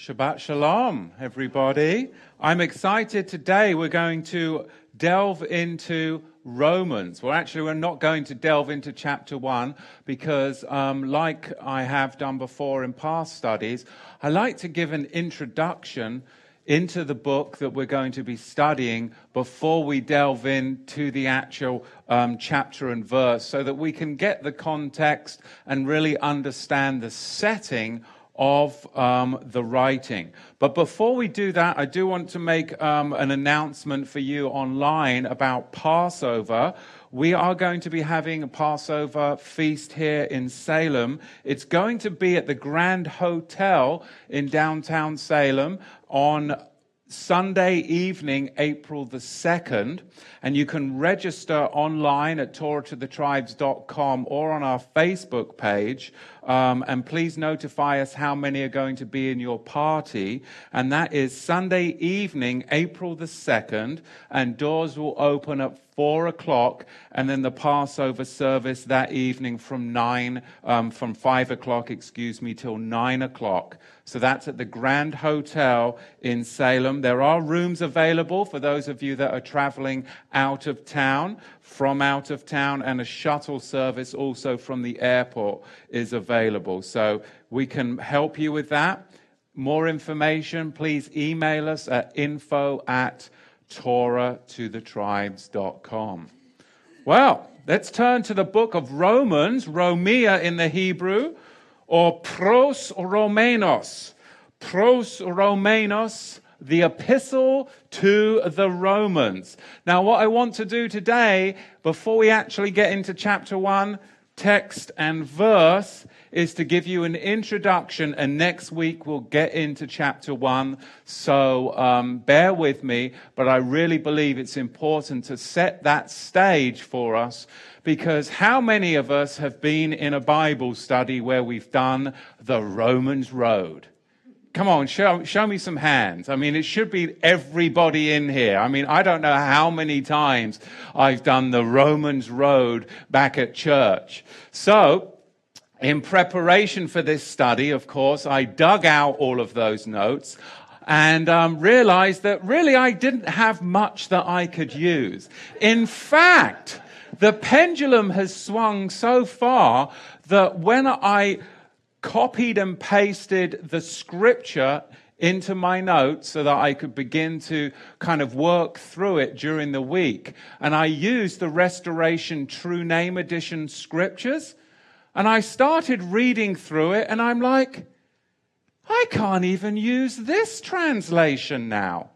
Shabbat Shalom, everybody. I'm excited today. We're going to delve into Romans. Well, actually, we're not going to delve into chapter one because, um, like I have done before in past studies, I like to give an introduction into the book that we're going to be studying before we delve into the actual um, chapter and verse so that we can get the context and really understand the setting of um, the writing. But before we do that, I do want to make um, an announcement for you online about Passover. We are going to be having a Passover feast here in Salem. It's going to be at the Grand Hotel in downtown Salem on Sunday evening, April the 2nd, and you can register online at torahtothetribes.com or on our Facebook page. Um, and please notify us how many are going to be in your party. And that is Sunday evening, April the 2nd, and doors will open at four o'clock, and then the Passover service that evening from nine, um, from five o'clock, excuse me, till nine o'clock. So that's at the Grand Hotel in Salem. There are rooms available for those of you that are traveling out of town, from out of town, and a shuttle service also from the airport is available. So we can help you with that. More information, please email us at info at torahtothetribes.com. Well, let's turn to the book of Romans, Romia in the Hebrew, or Pros Romanos. Pros Romanos, the epistle to the Romans. Now, what I want to do today, before we actually get into chapter 1, text and verse, is to give you an introduction, and next week we'll get into chapter one. So um, bear with me, but I really believe it's important to set that stage for us because how many of us have been in a Bible study where we've done the Romans Road? Come on, show, show me some hands. I mean, it should be everybody in here. I mean, I don't know how many times I've done the Romans Road back at church. So, in preparation for this study, of course, I dug out all of those notes and um, realized that really I didn't have much that I could use. In fact, the pendulum has swung so far that when I copied and pasted the scripture into my notes so that I could begin to kind of work through it during the week. And I used the Restoration True Name Edition scriptures. And I started reading through it, and I'm like, I can't even use this translation now.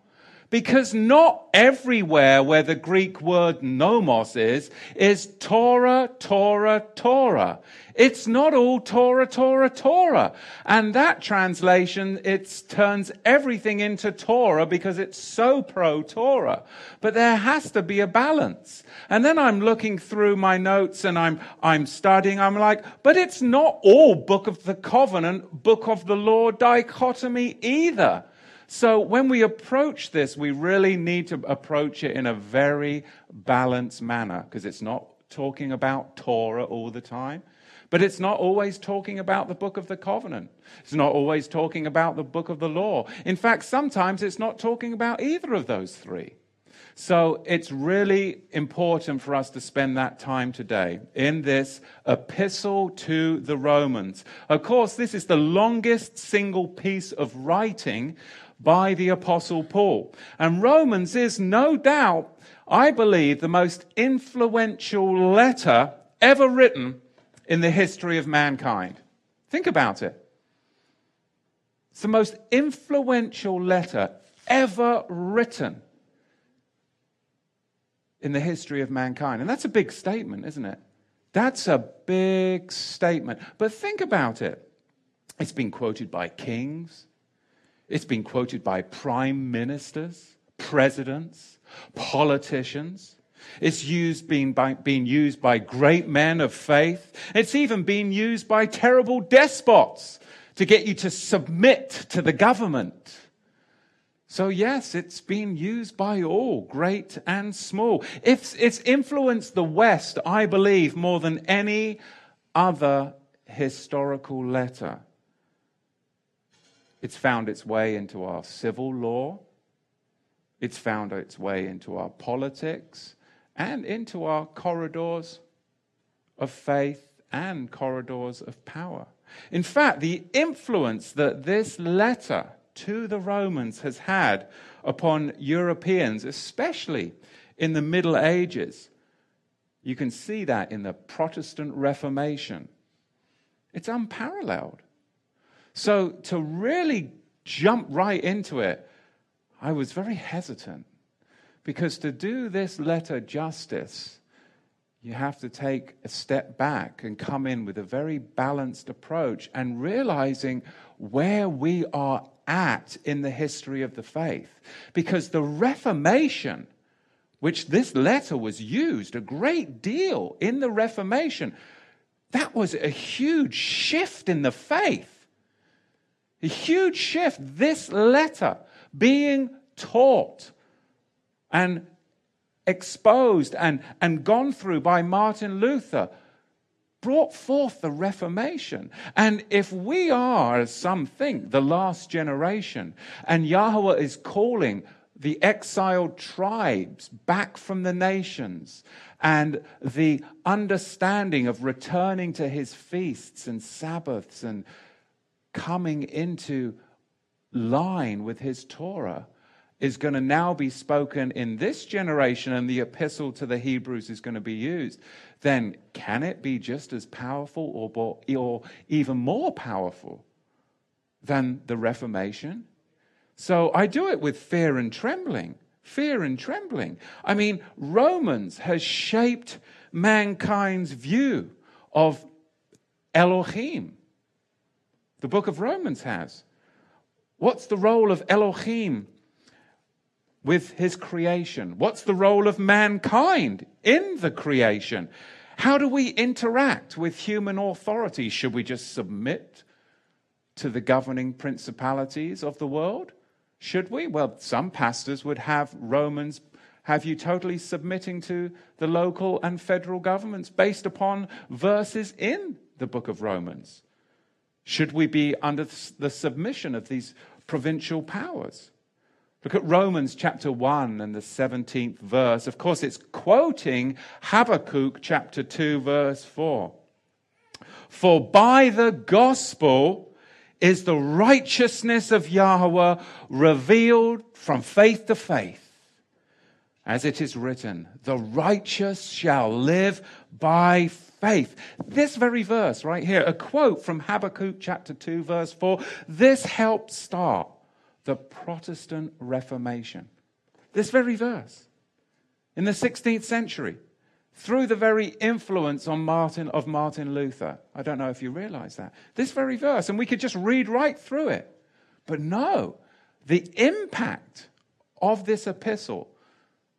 Because not everywhere where the Greek word nomos is, is Torah, Torah, Torah. It's not all Torah, Torah, Torah. And that translation, it turns everything into Torah because it's so pro Torah. But there has to be a balance. And then I'm looking through my notes and I'm, I'm studying. I'm like, but it's not all Book of the Covenant, Book of the Law dichotomy either. So when we approach this, we really need to approach it in a very balanced manner because it's not talking about Torah all the time. But it's not always talking about the book of the covenant. It's not always talking about the book of the law. In fact, sometimes it's not talking about either of those three. So it's really important for us to spend that time today in this epistle to the Romans. Of course, this is the longest single piece of writing by the Apostle Paul. And Romans is no doubt, I believe, the most influential letter ever written in the history of mankind. Think about it. It's the most influential letter ever written in the history of mankind. And that's a big statement, isn't it? That's a big statement. But think about it. It's been quoted by kings, it's been quoted by prime ministers, presidents, politicians. It's used, being, by, being used by great men of faith. It's even been used by terrible despots to get you to submit to the government. So, yes, it's been used by all, great and small. It's, it's influenced the West, I believe, more than any other historical letter. It's found its way into our civil law. It's found its way into our politics and into our corridors of faith and corridors of power. In fact, the influence that this letter to the Romans has had upon Europeans, especially in the Middle Ages, you can see that in the Protestant Reformation. It's unparalleled. So, to really jump right into it, I was very hesitant because to do this letter justice, you have to take a step back and come in with a very balanced approach and realizing where we are at in the history of the faith. Because the Reformation, which this letter was used a great deal in the Reformation, that was a huge shift in the faith. A huge shift. This letter being taught and exposed and, and gone through by Martin Luther brought forth the Reformation. And if we are, as some think, the last generation, and Yahweh is calling the exiled tribes back from the nations, and the understanding of returning to his feasts and Sabbaths and coming into line with his Torah, is going to now be spoken in this generation and the epistle to the Hebrews is going to be used, then can it be just as powerful or, or even more powerful than the Reformation? So I do it with fear and trembling. Fear and trembling. I mean, Romans has shaped mankind's view of Elohim. The book of Romans has. What's the role of Elohim with his creation? What's the role of mankind in the creation? How do we interact with human authority? Should we just submit to the governing principalities of the world? Should we? Well, some pastors would have Romans have you totally submitting to the local and federal governments based upon verses in the book of Romans? Should we be under the submission of these provincial powers? Look at Romans chapter 1 and the 17th verse. Of course, it's quoting Habakkuk chapter 2, verse 4. For by the gospel is the righteousness of Yahweh revealed from faith to faith. As it is written, the righteous shall live by faith. This very verse right here, a quote from Habakkuk chapter 2, verse 4, this helped start the Protestant Reformation. This very verse in the 16th century through the very influence on Martin of Martin Luther. I don't know if you realize that. This very verse, and we could just read right through it. But no, the impact of this epistle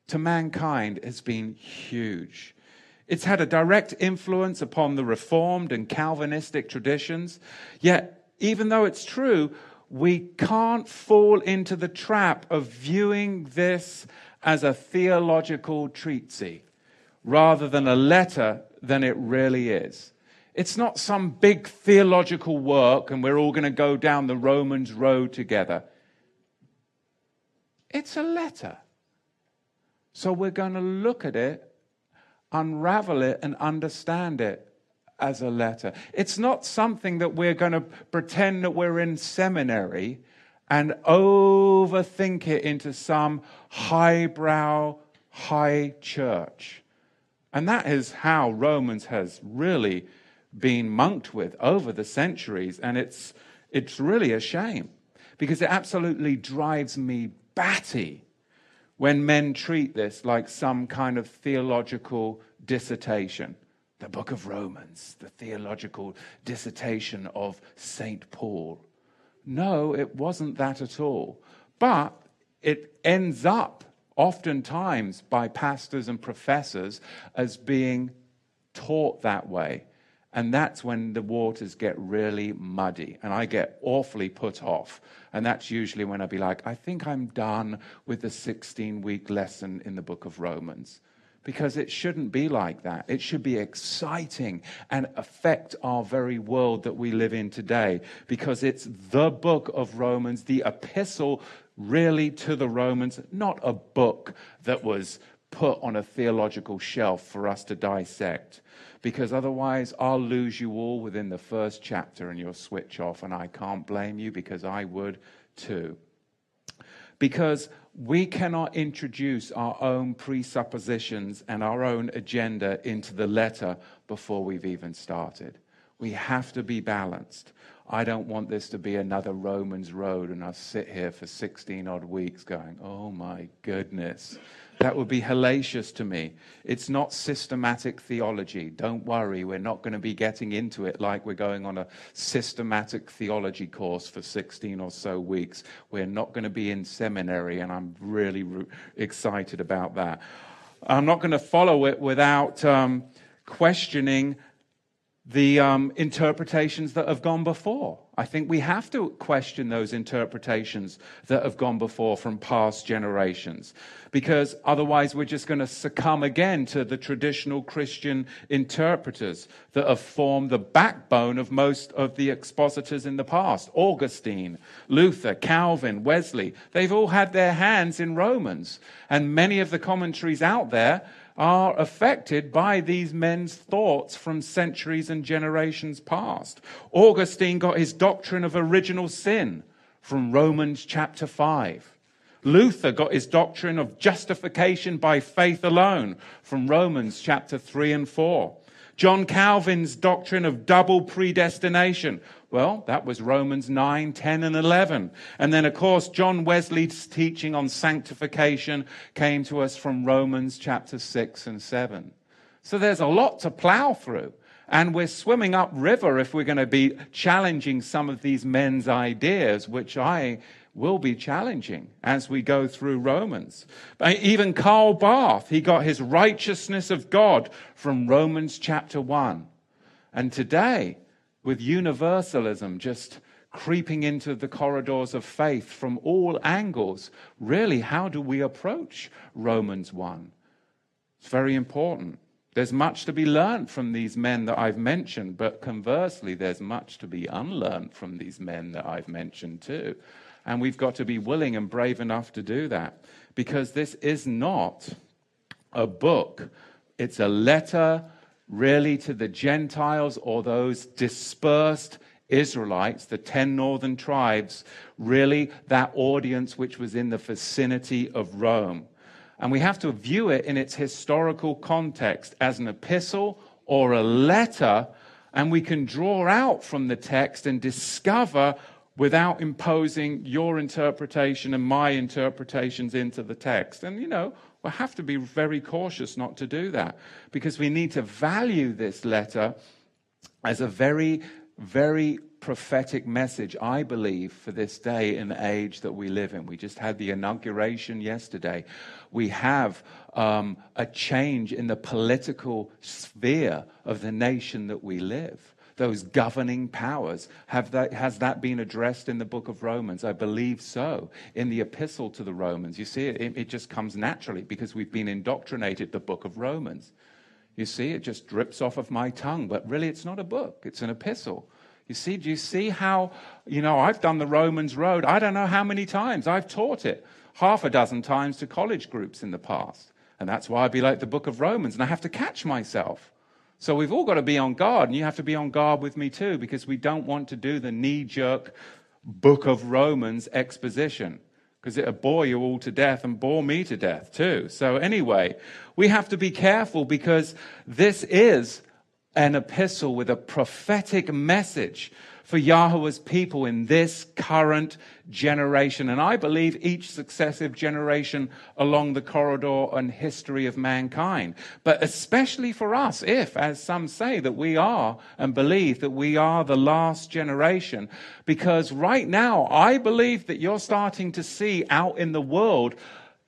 to mankind has been huge. It's had a direct influence upon the Reformed and Calvinistic traditions. Yet, even though it's true, we can't fall into the trap of viewing this as a theological treatise rather than a letter than it really is. It's not some big theological work and we're all going to go down the Romans road together. It's a letter. So we're going to look at it, unravel it, and understand it as a letter. It's not something that we're going to pretend that we're in seminary and overthink it into some highbrow, high church. And that is how Romans has really been monked with over the centuries. And it's, it's really a shame because it absolutely drives me batty when men treat this like some kind of theological dissertation the book of Romans, the theological dissertation of St. Paul. No, it wasn't that at all. But it ends up oftentimes by pastors and professors as being taught that way. And that's when the waters get really muddy and I get awfully put off. And that's usually when I'd be like, I think I'm done with the 16 week lesson in the book of Romans because it shouldn't be like that. It should be exciting and affect our very world that we live in today because it's the book of Romans, the epistle really to the Romans, not a book that was put on a theological shelf for us to dissect. Because otherwise, I'll lose you all within the first chapter and you'll switch off, and I can't blame you because I would too. Because we cannot introduce our own presuppositions and our own agenda into the letter before we've even started. We have to be balanced. I don't want this to be another Romans road and I sit here for 16 odd weeks going, oh my goodness. That would be hellacious to me. It's not systematic theology. Don't worry, we're not going to be getting into it like we're going on a systematic theology course for 16 or so weeks. We're not going to be in seminary, and I'm really re- excited about that. I'm not going to follow it without um, questioning the um, interpretations that have gone before. I think we have to question those interpretations that have gone before from past generations, because otherwise we're just going to succumb again to the traditional Christian interpreters that have formed the backbone of most of the expositors in the past. Augustine, Luther, Calvin, Wesley, they've all had their hands in Romans, and many of the commentaries out there are affected by these men's thoughts from centuries and generations past. Augustine got his doctrine of original sin from Romans chapter 5. Luther got his doctrine of justification by faith alone from Romans chapter 3 and 4. John Calvin's doctrine of double predestination. Well, that was Romans 9, 10, and 11. And then, of course, John Wesley's teaching on sanctification came to us from Romans chapter 6 and 7. So there's a lot to plow through. And we're swimming upriver if we're going to be challenging some of these men's ideas, which I will be challenging as we go through Romans. Even Karl Barth, he got his righteousness of God from Romans chapter 1. And today, with universalism just creeping into the corridors of faith from all angles, really, how do we approach Romans 1? It's very important. There's much to be learned from these men that I've mentioned, but conversely, there's much to be unlearned from these men that I've mentioned too. And we've got to be willing and brave enough to do that because this is not a book, it's a letter really to the Gentiles or those dispersed Israelites, the 10 northern tribes, really that audience which was in the vicinity of Rome. And we have to view it in its historical context as an epistle or a letter, and we can draw out from the text and discover without imposing your interpretation and my interpretations into the text. And, you know, we'll have to be very cautious not to do that because we need to value this letter as a very, very prophetic message, I believe, for this day and age that we live in. We just had the inauguration yesterday. We have um, a change in the political sphere of the nation that we live those governing powers. Have that, has that been addressed in the book of Romans? I believe so. In the epistle to the Romans, you see, it, it just comes naturally because we've been indoctrinated the book of Romans. You see, it just drips off of my tongue, but really it's not a book, it's an epistle. You see, do you see how, you know, I've done the Romans road. I don't know how many times I've taught it, half a dozen times to college groups in the past. And that's why I'd be like the book of Romans, and I have to catch myself. So we've all got to be on guard, and you have to be on guard with me too, because we don't want to do the knee jerk book of Romans exposition, because it'll bore you all to death and bore me to death too. So, anyway, we have to be careful because this is an epistle with a prophetic message for Yahweh's people in this current generation. And I believe each successive generation along the corridor and history of mankind. But especially for us, if, as some say, that we are and believe that we are the last generation. Because right now, I believe that you're starting to see out in the world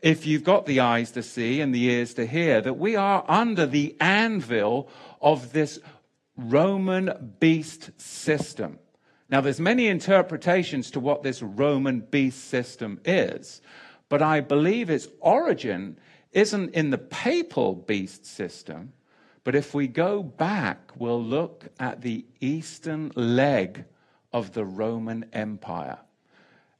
if you've got the eyes to see and the ears to hear, that we are under the anvil of this Roman beast system. Now, there's many interpretations to what this Roman beast system is, but I believe its origin isn't in the papal beast system, but if we go back, we'll look at the eastern leg of the Roman Empire.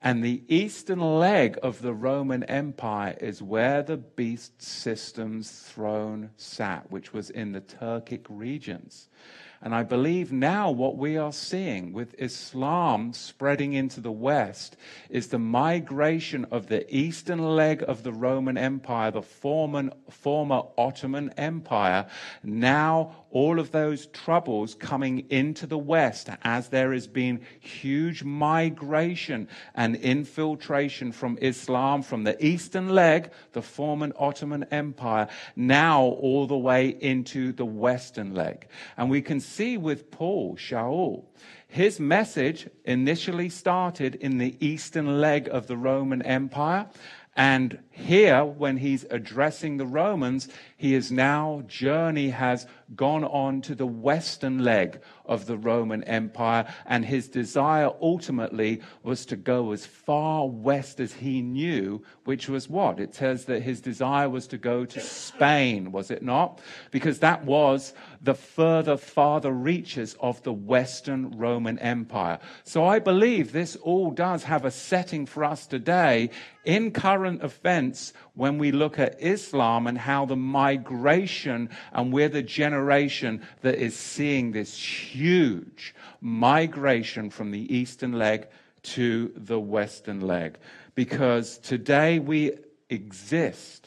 And the eastern leg of the Roman Empire is where the beast system's throne sat, which was in the Turkic regions. And I believe now what we are seeing with Islam spreading into the West is the migration of the eastern leg of the Roman Empire, the former, former Ottoman Empire, now all of those troubles coming into the West as there has been huge migration and infiltration from Islam from the eastern leg, the former Ottoman Empire, now all the way into the western leg. And we can see with Paul, Shaul, his message initially started in the eastern leg of the Roman Empire. And here, when he's addressing the Romans, he is now, journey has gone on to the western leg of the Roman Empire, and his desire ultimately was to go as far west as he knew, which was what? It says that his desire was to go to Spain, was it not? Because that was the further, farther reaches of the Western Roman Empire. So I believe this all does have a setting for us today in current events when we look at Islam and how the migration, and we're the generation that is seeing this huge migration from the eastern leg to the western leg. Because today we exist,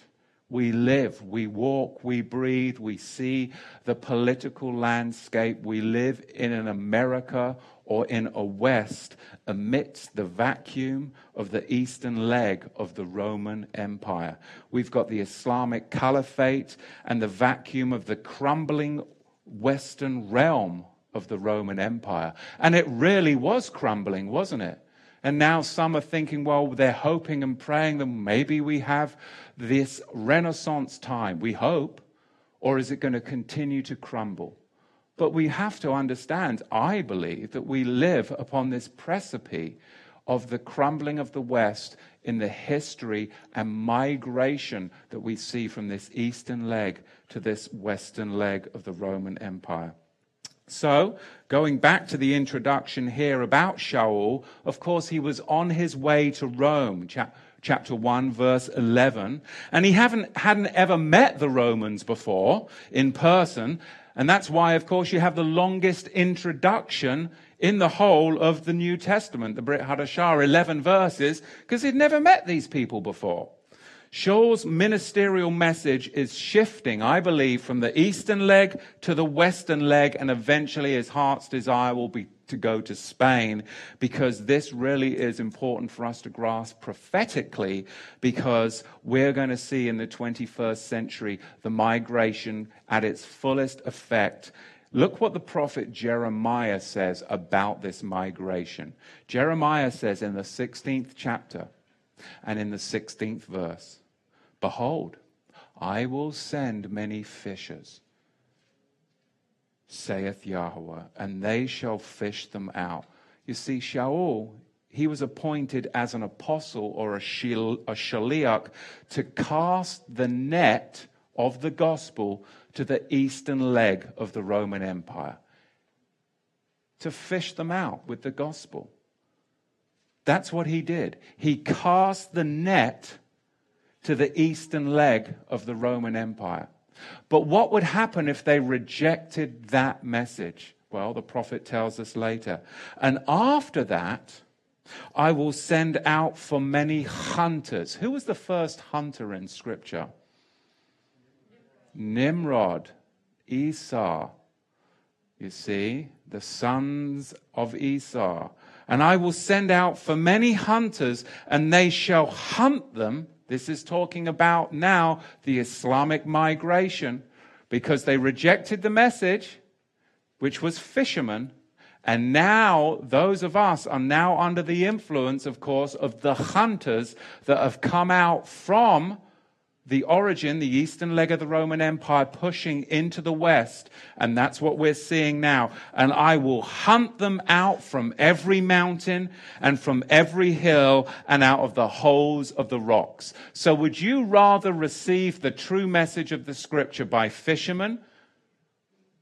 we live, we walk, we breathe, we see the political landscape, we live in an America or in a West amidst the vacuum of the eastern leg of the Roman Empire. We've got the Islamic Caliphate and the vacuum of the crumbling Western realm of the Roman Empire. And it really was crumbling, wasn't it? And now some are thinking, well, they're hoping and praying that maybe we have this Renaissance time. We hope. Or is it going to continue to crumble? But we have to understand, I believe, that we live upon this precipice of the crumbling of the West in the history and migration that we see from this eastern leg to this western leg of the Roman Empire. So, going back to the introduction here about Shaul, of course, he was on his way to Rome, chapter 1, verse 11, and he hadn't, hadn't ever met the Romans before in person, and that's why, of course, you have the longest introduction in the whole of the New Testament, the Brit Hadashah, 11 verses, because he'd never met these people before. Shaul's ministerial message is shifting, I believe, from the eastern leg to the western leg, and eventually his heart's desire will be to go to Spain because this really is important for us to grasp prophetically because we're going to see in the 21st century the migration at its fullest effect. Look what the prophet Jeremiah says about this migration. Jeremiah says in the 16th chapter and in the 16th verse Behold, I will send many fishers saith Yahweh, and they shall fish them out. You see, Shaul, he was appointed as an apostle or a, shil, a shaliach to cast the net of the gospel to the eastern leg of the Roman Empire, to fish them out with the gospel. That's what he did. He cast the net to the eastern leg of the Roman Empire. But what would happen if they rejected that message? Well, the prophet tells us later. And after that, I will send out for many hunters. Who was the first hunter in Scripture? Nimrod, Esau. You see, the sons of Esau. And I will send out for many hunters, and they shall hunt them this is talking about now the Islamic migration because they rejected the message, which was fishermen. And now, those of us are now under the influence, of course, of the hunters that have come out from the origin, the eastern leg of the Roman Empire, pushing into the west. And that's what we're seeing now. And I will hunt them out from every mountain and from every hill and out of the holes of the rocks. So would you rather receive the true message of the scripture by fishermen?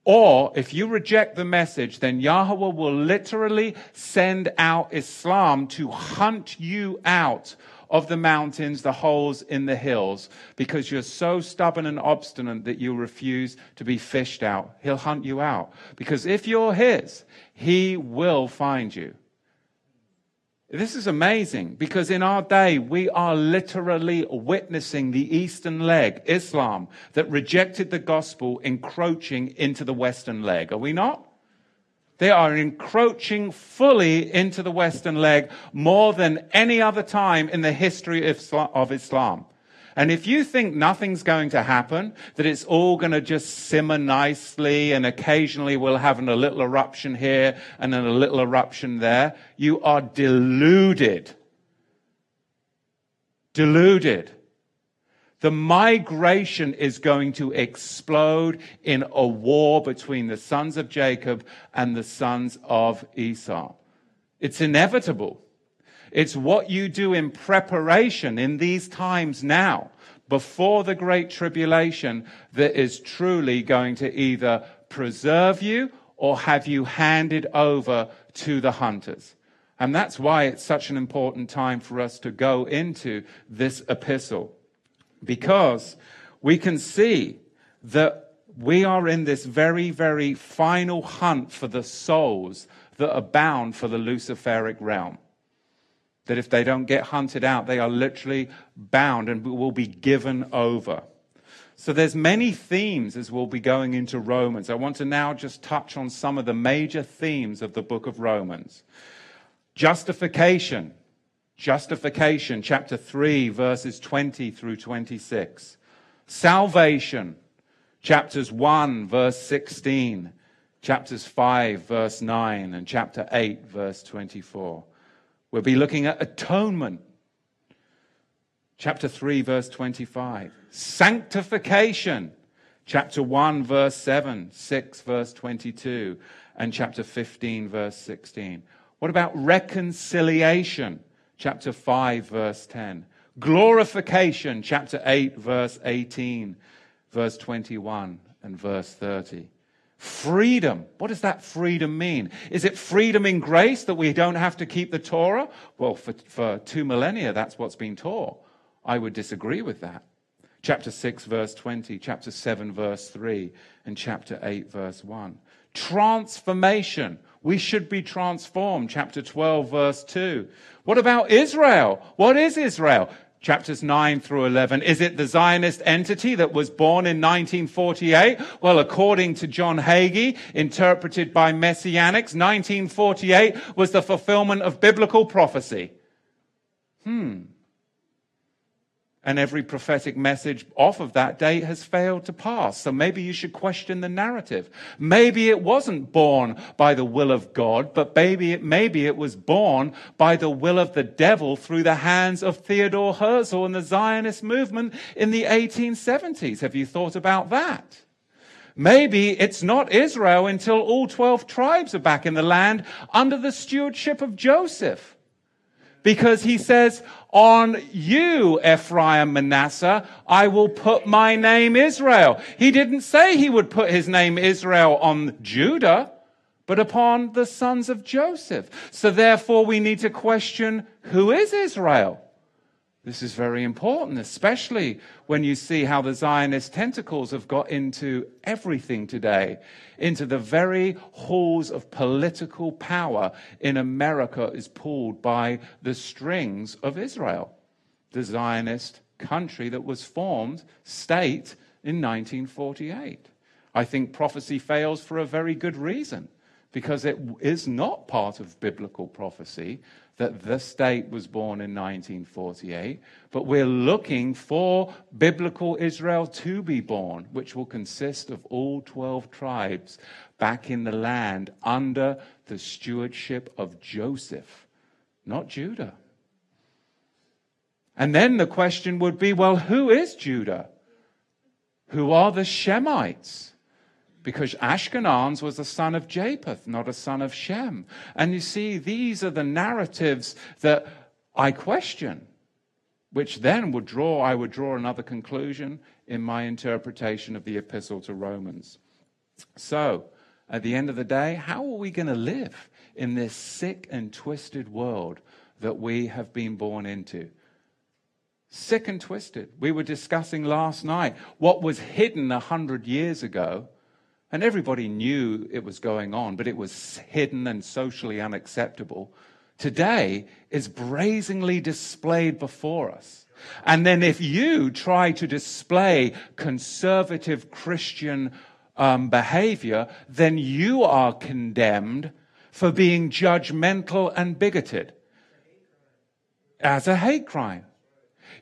Or if you reject the message, then Yahweh will literally send out Islam to hunt you out of the mountains, the holes in the hills, because you're so stubborn and obstinate that you refuse to be fished out. He'll hunt you out. Because if you're His, He will find you. This is amazing because in our day, we are literally witnessing the Eastern leg, Islam, that rejected the gospel encroaching into the Western leg. Are we not? They are encroaching fully into the Western leg more than any other time in the history of Islam. And if you think nothing's going to happen, that it's all going to just simmer nicely and occasionally we'll have a little eruption here and then a little eruption there, you are deluded. Deluded. The migration is going to explode in a war between the sons of Jacob and the sons of Esau. It's inevitable. It's what you do in preparation in these times now, before the great tribulation, that is truly going to either preserve you or have you handed over to the hunters. And that's why it's such an important time for us to go into this epistle because we can see that we are in this very, very final hunt for the souls that are bound for the Luciferic realm. That if they don't get hunted out, they are literally bound and will be given over. So there's many themes as we'll be going into Romans. I want to now just touch on some of the major themes of the book of Romans. Justification Justification, chapter 3, verses 20 through 26. Salvation, chapters 1, verse 16, chapters 5, verse 9, and chapter 8, verse 24. We'll be looking at atonement, chapter 3, verse 25. Sanctification, chapter 1, verse 7, 6, verse 22, and chapter 15, verse 16. What about reconciliation? Chapter 5, verse 10. Glorification, chapter 8, verse 18, verse 21, and verse 30. Freedom. What does that freedom mean? Is it freedom in grace that we don't have to keep the Torah? Well, for, for two millennia, that's what's been taught. I would disagree with that. Chapter 6, verse 20, chapter 7, verse 3, and chapter 8, verse 1. Transformation. We should be transformed. Chapter 12, verse 2. What about Israel? What is Israel? Chapters 9 through 11. Is it the Zionist entity that was born in 1948? Well, according to John Hagee, interpreted by Messianics, 1948 was the fulfillment of biblical prophecy. Hmm and every prophetic message off of that date has failed to pass. So maybe you should question the narrative. Maybe it wasn't born by the will of God, but maybe it, maybe it was born by the will of the devil through the hands of Theodore Herzl and the Zionist movement in the 1870s. Have you thought about that? Maybe it's not Israel until all 12 tribes are back in the land under the stewardship of Joseph because he says, on you, Ephraim Manasseh, I will put my name Israel. He didn't say he would put his name Israel on Judah, but upon the sons of Joseph. So therefore we need to question, who is Israel? This is very important, especially when you see how the Zionist tentacles have got into everything today, into the very halls of political power in America is pulled by the strings of Israel, the Zionist country that was formed, state, in 1948. I think prophecy fails for a very good reason because it is not part of biblical prophecy that the state was born in 1948, but we're looking for biblical Israel to be born, which will consist of all 12 tribes back in the land under the stewardship of Joseph, not Judah. And then the question would be well, who is Judah? Who are the Shemites? Because Ashkenaz was a son of Japheth, not a son of Shem. And you see, these are the narratives that I question, which then would draw, I would draw another conclusion in my interpretation of the epistle to Romans. So, at the end of the day, how are we going to live in this sick and twisted world that we have been born into? Sick and twisted. We were discussing last night what was hidden a hundred years ago, and everybody knew it was going on, but it was hidden and socially unacceptable. Today is brazenly displayed before us. And then if you try to display conservative Christian um, behavior, then you are condemned for being judgmental and bigoted as a hate crime.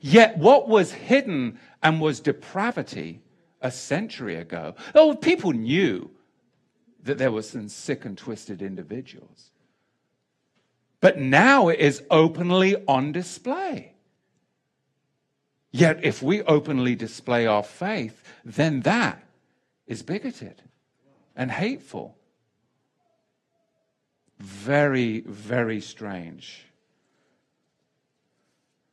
Yet what was hidden and was depravity a century ago, oh, people knew that there were some sick and twisted individuals. But now it is openly on display. Yet if we openly display our faith, then that is bigoted and hateful. Very, very strange.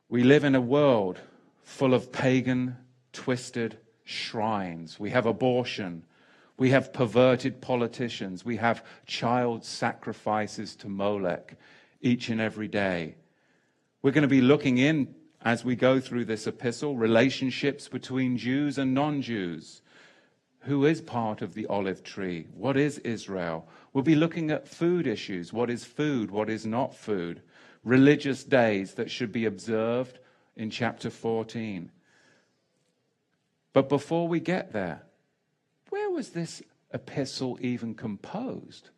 We live in a world full of pagan, twisted shrines. We have abortion. We have perverted politicians. We have child sacrifices to Molech each and every day. We're going to be looking in as we go through this epistle relationships between Jews and non Jews. Who is part of the olive tree? What is Israel? We'll be looking at food issues. What is food? What is not food? religious days that should be observed in chapter 14. But before we get there, where was this epistle even composed?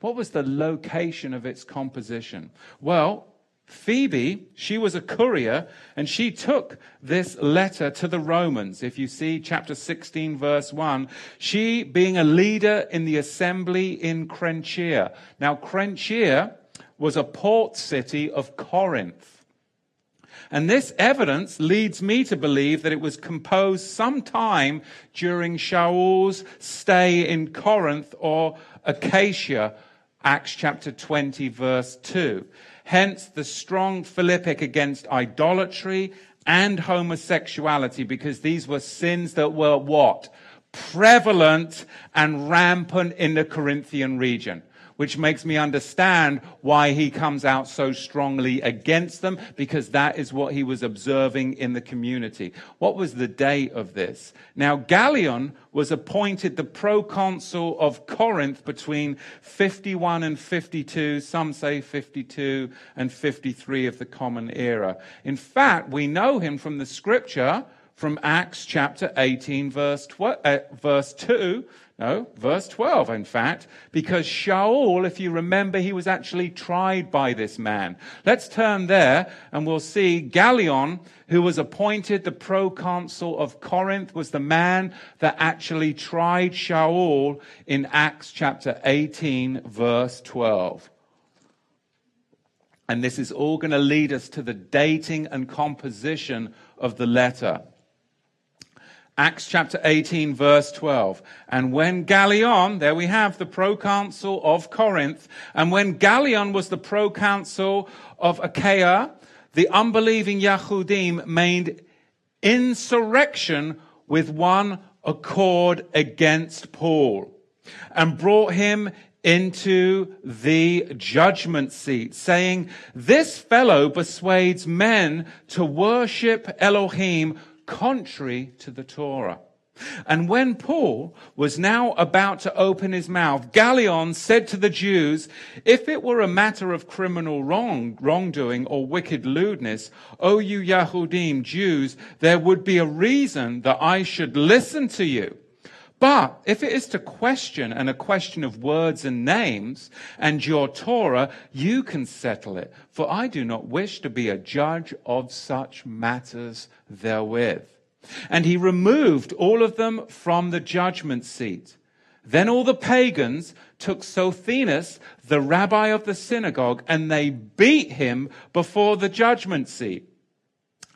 What was the location of its composition? Well, Phoebe, she was a courier, and she took this letter to the Romans. If you see chapter 16, verse 1, she being a leader in the assembly in Cenchreae. Now, Cenchreae was a port city of Corinth. And this evidence leads me to believe that it was composed sometime during Shaul's stay in Corinth or Achaia, Acts chapter 20, verse 2. Hence the strong Philippic against idolatry and homosexuality, because these were sins that were what? Prevalent and rampant in the Corinthian region which makes me understand why he comes out so strongly against them, because that is what he was observing in the community. What was the date of this? Now, Gallio was appointed the proconsul of Corinth between 51 and 52, some say 52 and 53 of the Common Era. In fact, we know him from the scripture from Acts chapter 18, verse, tw- uh, verse 2 no, verse 12, in fact, because Shaul, if you remember, he was actually tried by this man. Let's turn there and we'll see Gallio, who was appointed the proconsul of Corinth, was the man that actually tried Shaul in Acts chapter 18, verse 12. And this is all going to lead us to the dating and composition of the letter. Acts chapter 18, verse 12. And when Gallio, there we have the proconsul of Corinth, and when Gallio was the proconsul of Achaia, the unbelieving Yahudim made insurrection with one accord against Paul and brought him into the judgment seat, saying, This fellow persuades men to worship Elohim contrary to the Torah. And when Paul was now about to open his mouth, Gallio said to the Jews, if it were a matter of criminal wrong, wrongdoing or wicked lewdness, O you Yahudim, Jews, there would be a reason that I should listen to you. But if it is to question and a question of words and names and your Torah, you can settle it. For I do not wish to be a judge of such matters therewith. And he removed all of them from the judgment seat. Then all the pagans took Sosthenes, the rabbi of the synagogue, and they beat him before the judgment seat.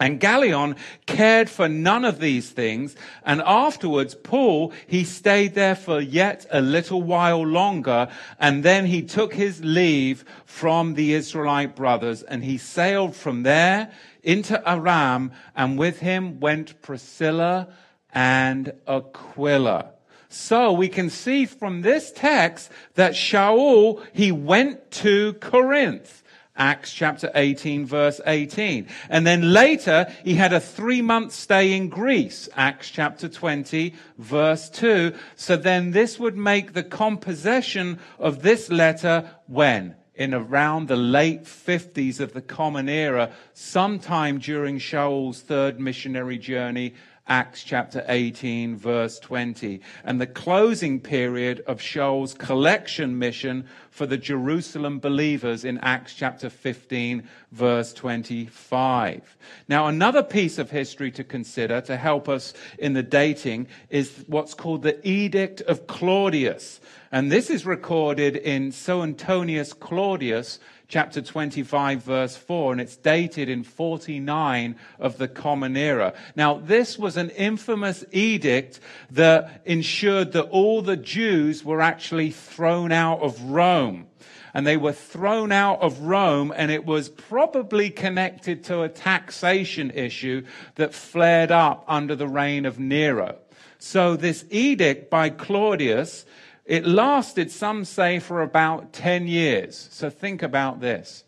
And Gallio cared for none of these things. And afterwards, Paul, he stayed there for yet a little while longer. And then he took his leave from the Israelite brothers and he sailed from there into Aram. And with him went Priscilla and Aquila. So we can see from this text that Shaul, he went to Corinth. Acts chapter 18 verse 18. And then later he had a three month stay in Greece. Acts chapter 20 verse 2. So then this would make the composition of this letter when? In around the late 50s of the Common Era, sometime during Shaul's third missionary journey Acts chapter 18, verse 20, and the closing period of Shaul's collection mission for the Jerusalem believers in Acts chapter 15, verse 25. Now, another piece of history to consider to help us in the dating is what's called the Edict of Claudius. And this is recorded in Suetonius Claudius, chapter 25, verse 4, and it's dated in 49 of the Common Era. Now, this was an infamous edict that ensured that all the Jews were actually thrown out of Rome. And they were thrown out of Rome, and it was probably connected to a taxation issue that flared up under the reign of Nero. So, this edict by Claudius it lasted, some say, for about 10 years. So think about this.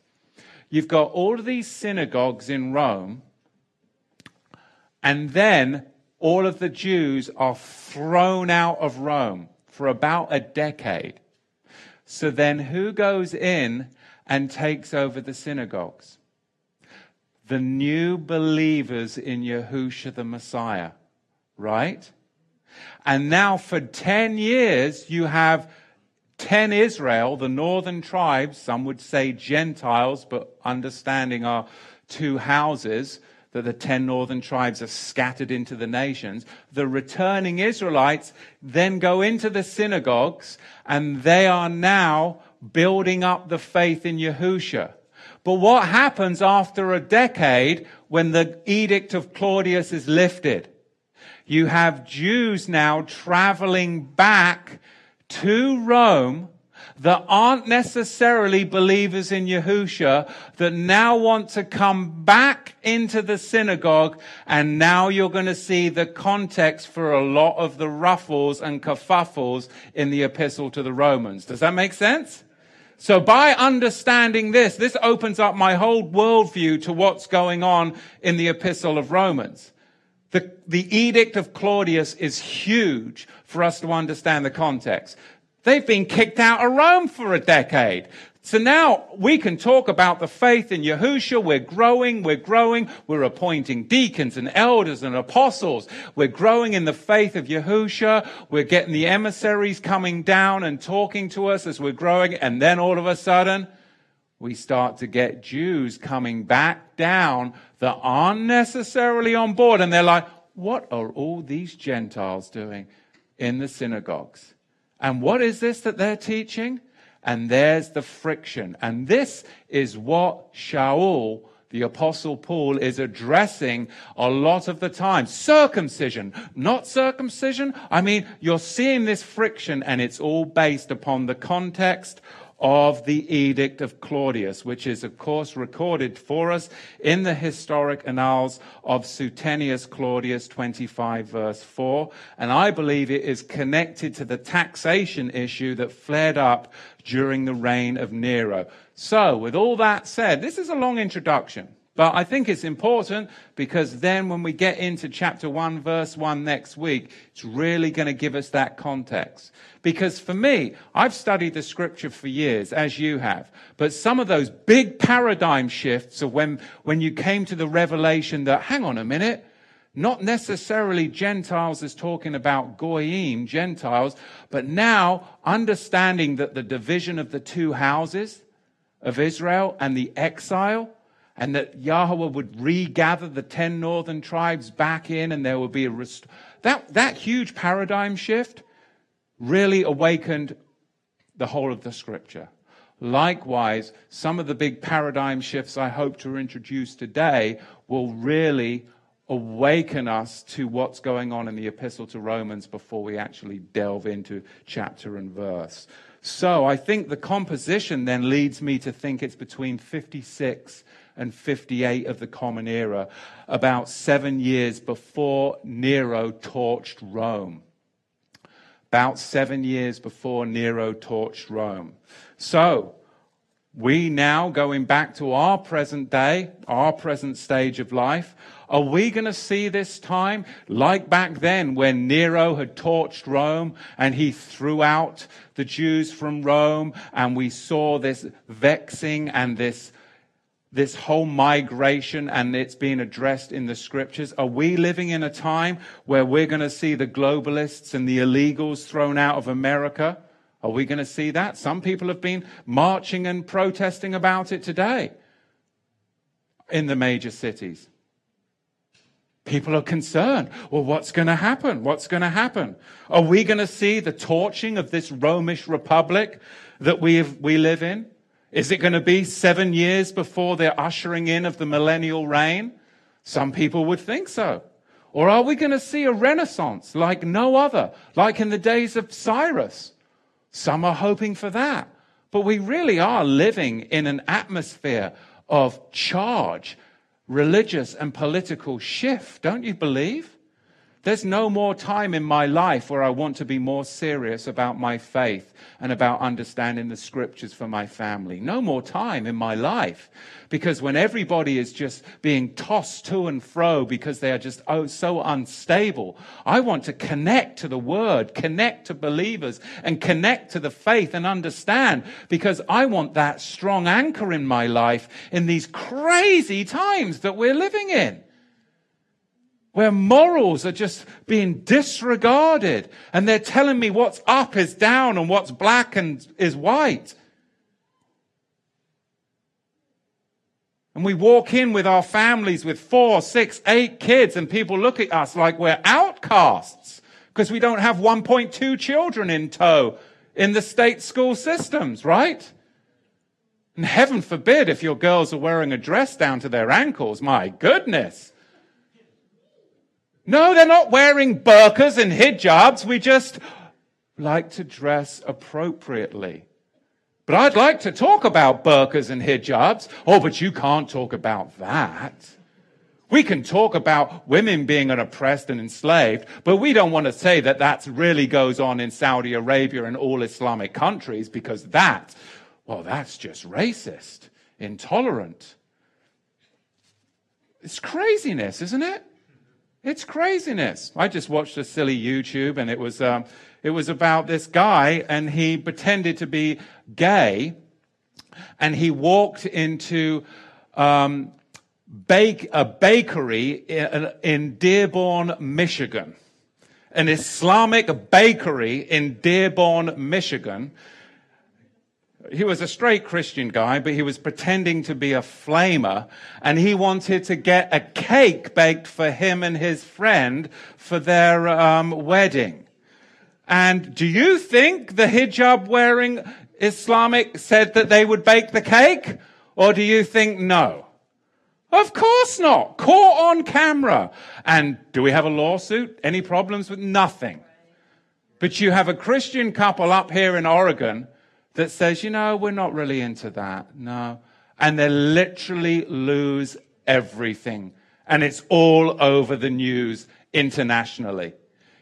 You've got all of these synagogues in Rome, and then all of the Jews are thrown out of Rome for about a decade. So then who goes in and takes over the synagogues? The new believers in Yahushua the Messiah, right? And now for 10 years, you have 10 Israel, the northern tribes, some would say Gentiles, but understanding our two houses, that the 10 northern tribes are scattered into the nations. The returning Israelites then go into the synagogues and they are now building up the faith in Yahusha. But what happens after a decade when the edict of Claudius is lifted? You have Jews now traveling back to Rome that aren't necessarily believers in Yahusha that now want to come back into the synagogue and now you're going to see the context for a lot of the ruffles and kerfuffles in the epistle to the Romans. Does that make sense? So by understanding this, this opens up my whole worldview to what's going on in the epistle of Romans. The, the edict of Claudius is huge for us to understand the context. They've been kicked out of Rome for a decade. So now we can talk about the faith in Yahushua. We're growing, we're growing, we're appointing deacons and elders and apostles. We're growing in the faith of Yahushua. We're getting the emissaries coming down and talking to us as we're growing. And then all of a sudden, we start to get Jews coming back down that aren't necessarily on board. And they're like, what are all these Gentiles doing in the synagogues? And what is this that they're teaching? And there's the friction. And this is what Shaul, the apostle Paul, is addressing a lot of the time. Circumcision, not circumcision. I mean, you're seeing this friction and it's all based upon the context of the Edict of Claudius, which is, of course, recorded for us in the historic annals of Suetonius Claudius 25, verse 4. And I believe it is connected to the taxation issue that flared up during the reign of Nero. So, with all that said, this is a long introduction. But I think it's important because then when we get into chapter 1, verse 1 next week, it's really going to give us that context. Because for me, I've studied the scripture for years, as you have. But some of those big paradigm shifts of when, when you came to the revelation that, hang on a minute, not necessarily Gentiles is talking about Goyim, Gentiles, but now understanding that the division of the two houses of Israel and the exile, and that Yahweh would regather the 10 northern tribes back in and there would be a rest- that that huge paradigm shift really awakened the whole of the scripture Likewise, some of the big paradigm shifts I hope to introduce today will really awaken us to what's going on in the epistle to Romans before we actually delve into chapter and verse. So I think the composition then leads me to think it's between 56 and 58 of the Common Era, about seven years before Nero torched Rome. About seven years before Nero torched Rome. So, we now, going back to our present day, our present stage of life, are we going to see this time like back then when Nero had torched Rome and he threw out the Jews from Rome and we saw this vexing and this this whole migration and it's being addressed in the scriptures? Are we living in a time where we're going to see the globalists and the illegals thrown out of America? Are we going to see that? Some people have been marching and protesting about it today in the major cities. People are concerned. Well, what's going to happen? What's going to happen? Are we going to see the torching of this Romish republic that we, have, we live in? Is it going to be seven years before the ushering in of the millennial reign? Some people would think so. Or are we going to see a renaissance like no other, like in the days of Cyrus? Some are hoping for that. But we really are living in an atmosphere of charge, religious and political shift, don't you believe? There's no more time in my life where I want to be more serious about my faith and about understanding the scriptures for my family. No more time in my life. Because when everybody is just being tossed to and fro because they are just oh, so unstable, I want to connect to the word, connect to believers, and connect to the faith and understand because I want that strong anchor in my life in these crazy times that we're living in where morals are just being disregarded and they're telling me what's up is down and what's black and is white. And we walk in with our families with four, six, eight kids and people look at us like we're outcasts because we don't have 1.2 children in tow in the state school systems, right? And heaven forbid if your girls are wearing a dress down to their ankles. My goodness. No, they're not wearing burqas and hijabs. We just like to dress appropriately. But I'd like to talk about burqas and hijabs. Oh, but you can't talk about that. We can talk about women being oppressed and enslaved, but we don't want to say that that really goes on in Saudi Arabia and all Islamic countries because that, well, that's just racist, intolerant. It's craziness, isn't it? It's craziness. I just watched a silly YouTube and it was, um, it was about this guy and he pretended to be gay and he walked into um, bake, a bakery in, in Dearborn, Michigan. An Islamic bakery in Dearborn, Michigan he was a straight Christian guy, but he was pretending to be a flamer, and he wanted to get a cake baked for him and his friend for their um, wedding. And do you think the hijab wearing Islamic said that they would bake the cake? Or do you think no? Of course not. Caught on camera. And do we have a lawsuit? Any problems with nothing? But you have a Christian couple up here in Oregon that says, you know, we're not really into that. No. And they literally lose everything. And it's all over the news internationally.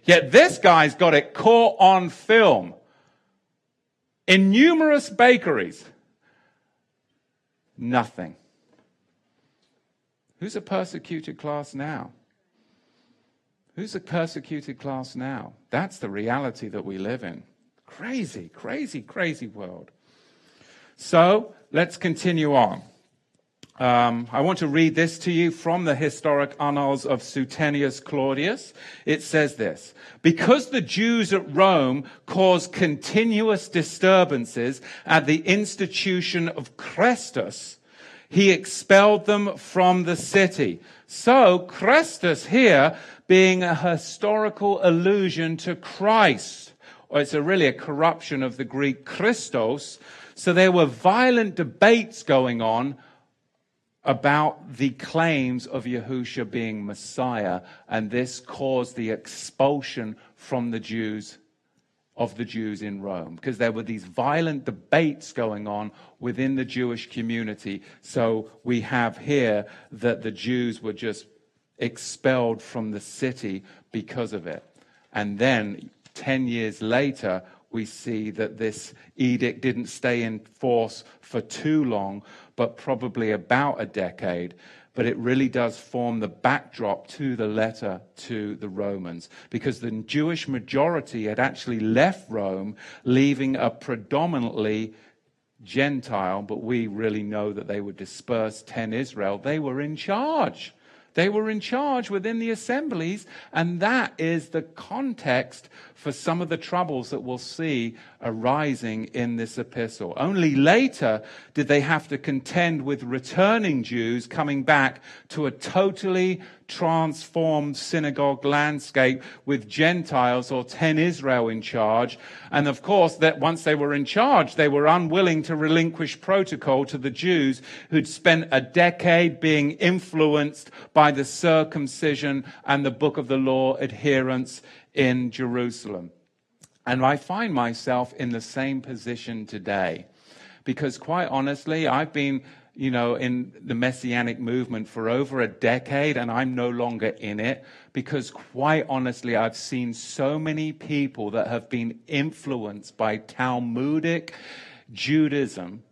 Yet this guy's got it caught on film in numerous bakeries. Nothing. Who's a persecuted class now? Who's a persecuted class now? That's the reality that we live in. Crazy, crazy, crazy world. So let's continue on. Um, I want to read this to you from the historic annals of Suetonius Claudius. It says this Because the Jews at Rome caused continuous disturbances at the institution of Chrestus, he expelled them from the city. So, Chrestus here being a historical allusion to Christ or it's a really a corruption of the Greek Christos. So there were violent debates going on about the claims of Yahusha being Messiah, and this caused the expulsion from the Jews of the Jews in Rome because there were these violent debates going on within the Jewish community. So we have here that the Jews were just expelled from the city because of it. And then 10 years later, we see that this edict didn't stay in force for too long, but probably about a decade but it really does form the backdrop to the letter to the Romans because the Jewish majority had actually left Rome, leaving a predominantly Gentile, but we really know that they were dispersed 10 Israel. They were in charge. They were in charge within the assemblies, and that is the context for some of the troubles that we'll see arising in this epistle. Only later did they have to contend with returning Jews coming back to a totally transformed synagogue landscape with Gentiles or 10 Israel in charge. And of course, that once they were in charge, they were unwilling to relinquish protocol to the Jews who'd spent a decade being influenced by the circumcision and the book of the law adherence in Jerusalem. And I find myself in the same position today. Because quite honestly, I've been, you know, in the messianic movement for over a decade and I'm no longer in it. Because quite honestly, I've seen so many people that have been influenced by Talmudic Judaism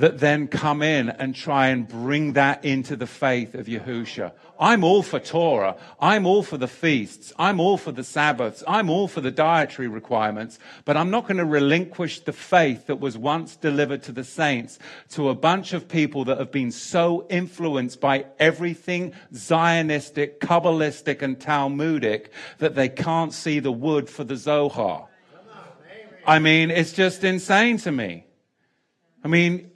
that then come in and try and bring that into the faith of Yahusha. I'm all for Torah. I'm all for the feasts. I'm all for the Sabbaths. I'm all for the dietary requirements, but I'm not going to relinquish the faith that was once delivered to the saints to a bunch of people that have been so influenced by everything Zionistic, Kabbalistic, and Talmudic that they can't see the wood for the Zohar. I mean, it's just insane to me. I mean,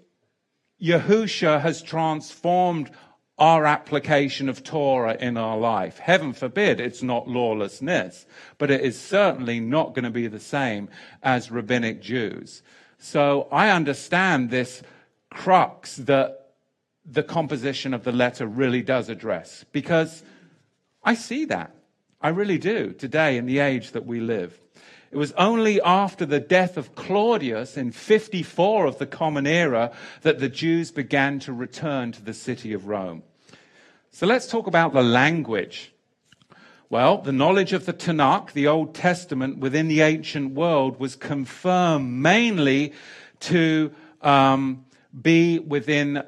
Yahusha has transformed our application of Torah in our life. Heaven forbid it's not lawlessness, but it is certainly not going to be the same as rabbinic Jews. So I understand this crux that the composition of the letter really does address because I see that. I really do today in the age that we live. It was only after the death of Claudius in 54 of the Common Era that the Jews began to return to the city of Rome. So let's talk about the language. Well, the knowledge of the Tanakh, the Old Testament, within the ancient world was confirmed mainly to um, be within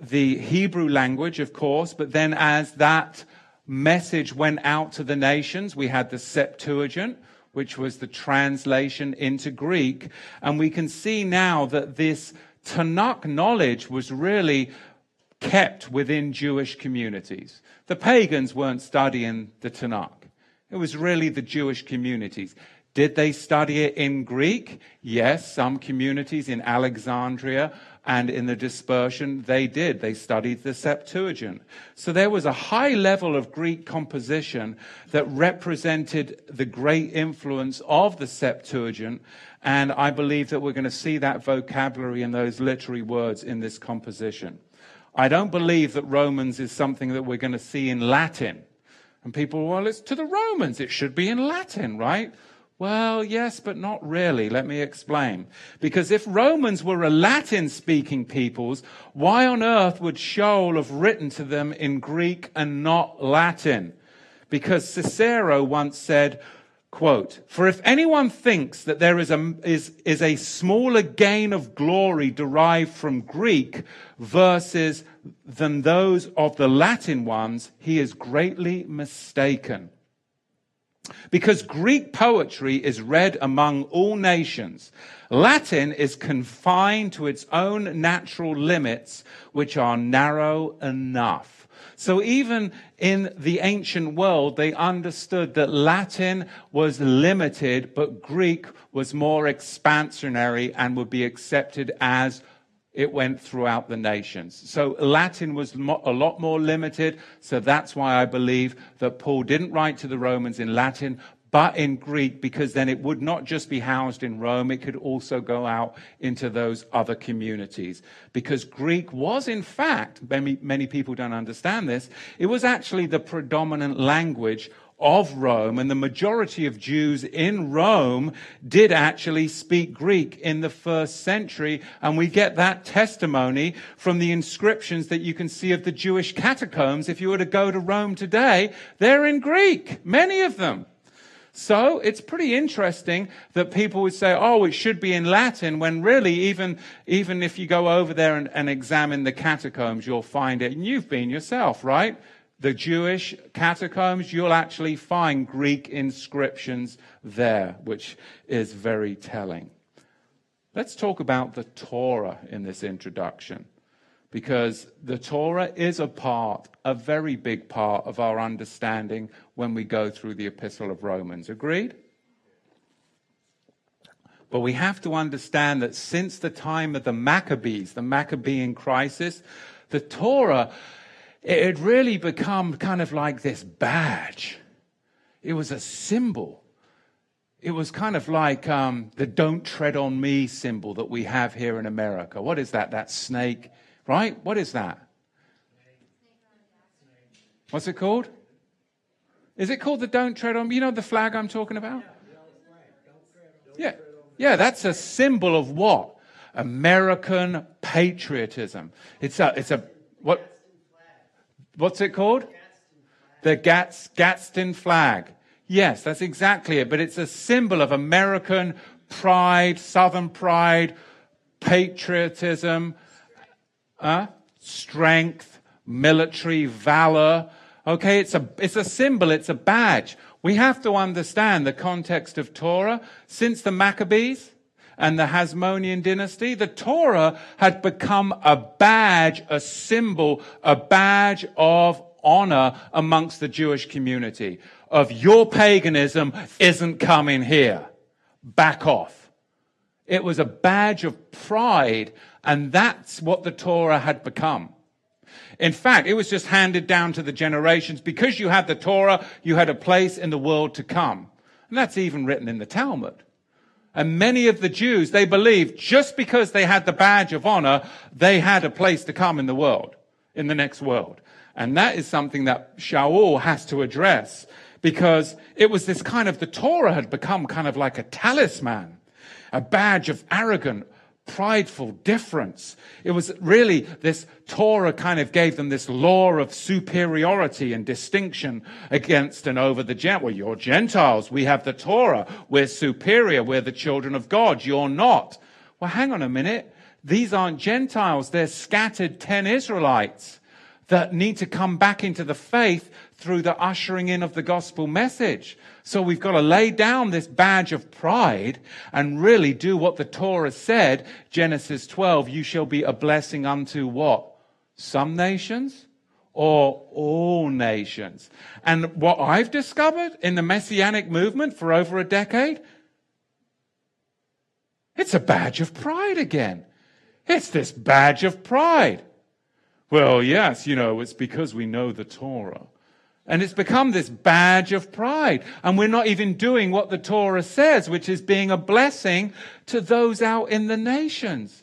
the Hebrew language, of course, but then as that message went out to the nations, we had the Septuagint, which was the translation into Greek. And we can see now that this Tanakh knowledge was really kept within Jewish communities. The pagans weren't studying the Tanakh. It was really the Jewish communities. Did they study it in Greek? Yes, some communities in Alexandria and in the dispersion, they did. They studied the Septuagint. So there was a high level of Greek composition that represented the great influence of the Septuagint. And I believe that we're going to see that vocabulary and those literary words in this composition. I don't believe that Romans is something that we're going to see in Latin. And people, well, it's to the Romans. It should be in Latin, right? Well, yes, but not really. Let me explain. Because if Romans were a Latin speaking peoples, why on earth would Shaul have written to them in Greek and not Latin? Because Cicero once said, quote, For if anyone thinks that there is a, is, is a smaller gain of glory derived from Greek verses than those of the Latin ones, he is greatly mistaken. Because Greek poetry is read among all nations, Latin is confined to its own natural limits, which are narrow enough. So even in the ancient world, they understood that Latin was limited, but Greek was more expansionary and would be accepted as it went throughout the nations. So Latin was a lot more limited. So that's why I believe that Paul didn't write to the Romans in Latin, but in Greek because then it would not just be housed in Rome, it could also go out into those other communities. Because Greek was, in fact, many, many people don't understand this, it was actually the predominant language of Rome, and the majority of Jews in Rome did actually speak Greek in the first century. And we get that testimony from the inscriptions that you can see of the Jewish catacombs. If you were to go to Rome today, they're in Greek, many of them. So it's pretty interesting that people would say, oh, it should be in Latin, when really, even, even if you go over there and, and examine the catacombs, you'll find it. And you've been yourself, right? The Jewish catacombs, you'll actually find Greek inscriptions there, which is very telling. Let's talk about the Torah in this introduction because the Torah is a part, a very big part of our understanding when we go through the Epistle of Romans. Agreed? But we have to understand that since the time of the Maccabees, the Maccabean crisis, the Torah, it had really become kind of like this badge. It was a symbol. It was kind of like um, the don't tread on me symbol that we have here in America. What is that? That snake Right? What is that? What's it called? Is it called the Don't Tread on? You know the flag I'm talking about? Yeah. Yeah, that's a symbol of what? American patriotism. It's a, it's a, what? What's it called? The Gats, Gadsden flag. Yes, that's exactly it. But it's a symbol of American pride, Southern pride, patriotism, uh, strength, military valor. Okay, it's a, it's a symbol, it's a badge. We have to understand the context of Torah. Since the Maccabees and the Hasmonean dynasty, the Torah had become a badge, a symbol, a badge of honor amongst the Jewish community of your paganism isn't coming here. Back off. It was a badge of pride and that's what the Torah had become. In fact, it was just handed down to the generations. Because you had the Torah, you had a place in the world to come. And that's even written in the Talmud. And many of the Jews, they believed just because they had the badge of honor, they had a place to come in the world, in the next world. And that is something that Shaul has to address because it was this kind of, the Torah had become kind of like a talisman, a badge of arrogant prideful difference. It was really this Torah kind of gave them this law of superiority and distinction against and over the Gentiles. Well, you're Gentiles. We have the Torah. We're superior. We're the children of God. You're not. Well, hang on a minute. These aren't Gentiles. They're scattered 10 Israelites that need to come back into the faith through the ushering in of the gospel message. So we've got to lay down this badge of pride and really do what the Torah said, Genesis 12, you shall be a blessing unto what? Some nations or all nations. And what I've discovered in the messianic movement for over a decade, it's a badge of pride again. It's this badge of pride. Well, yes, you know, it's because we know the Torah. And it's become this badge of pride. And we're not even doing what the Torah says, which is being a blessing to those out in the nations.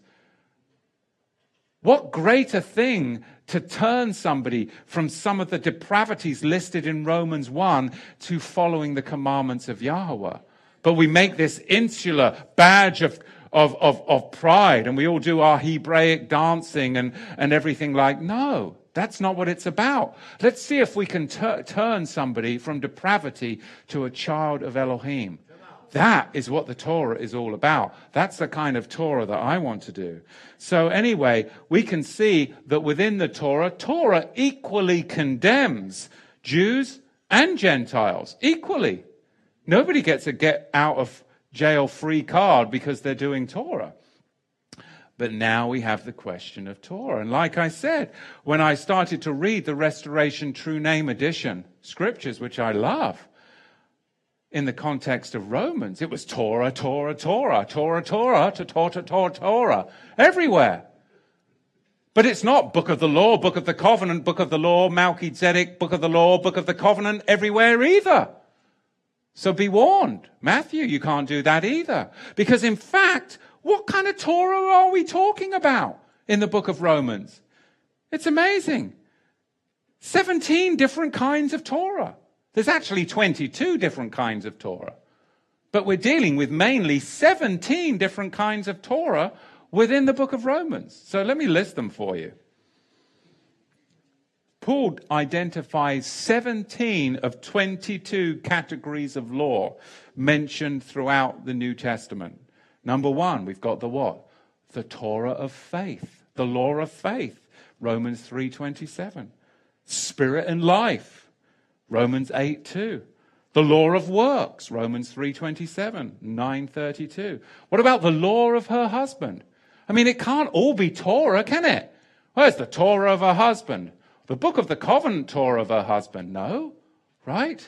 What greater thing to turn somebody from some of the depravities listed in Romans 1 to following the commandments of Yahweh. But we make this insular badge of, of, of, of pride and we all do our Hebraic dancing and, and everything like, no. That's not what it's about. Let's see if we can turn somebody from depravity to a child of Elohim. That is what the Torah is all about. That's the kind of Torah that I want to do. So anyway, we can see that within the Torah, Torah equally condemns Jews and Gentiles equally. Nobody gets a get out of jail free card because they're doing Torah. But now we have the question of Torah. And like I said, when I started to read the Restoration True Name Edition scriptures, which I love, in the context of Romans, it was Torah, Torah, Torah, Torah, Torah, to Torah, Torah, Torah, everywhere. But it's not book of the law, book of the covenant, book of the law, Melchizedek, book of the law, book of the covenant, everywhere either. So be warned. Matthew, you can't do that either. Because in fact, what kind of Torah are we talking about in the book of Romans? It's amazing. 17 different kinds of Torah. There's actually 22 different kinds of Torah. But we're dealing with mainly 17 different kinds of Torah within the book of Romans. So let me list them for you. Paul identifies 17 of 22 categories of law mentioned throughout the New Testament. Number one, we've got the what? The Torah of faith, the law of faith, Romans 3:27. Spirit and life, Romans 8 2. The law of works, Romans 3:27, 9:32. What about the law of her husband? I mean, it can't all be Torah, can it? Where's the Torah of her husband? The book of the covenant Torah of her husband? No, right?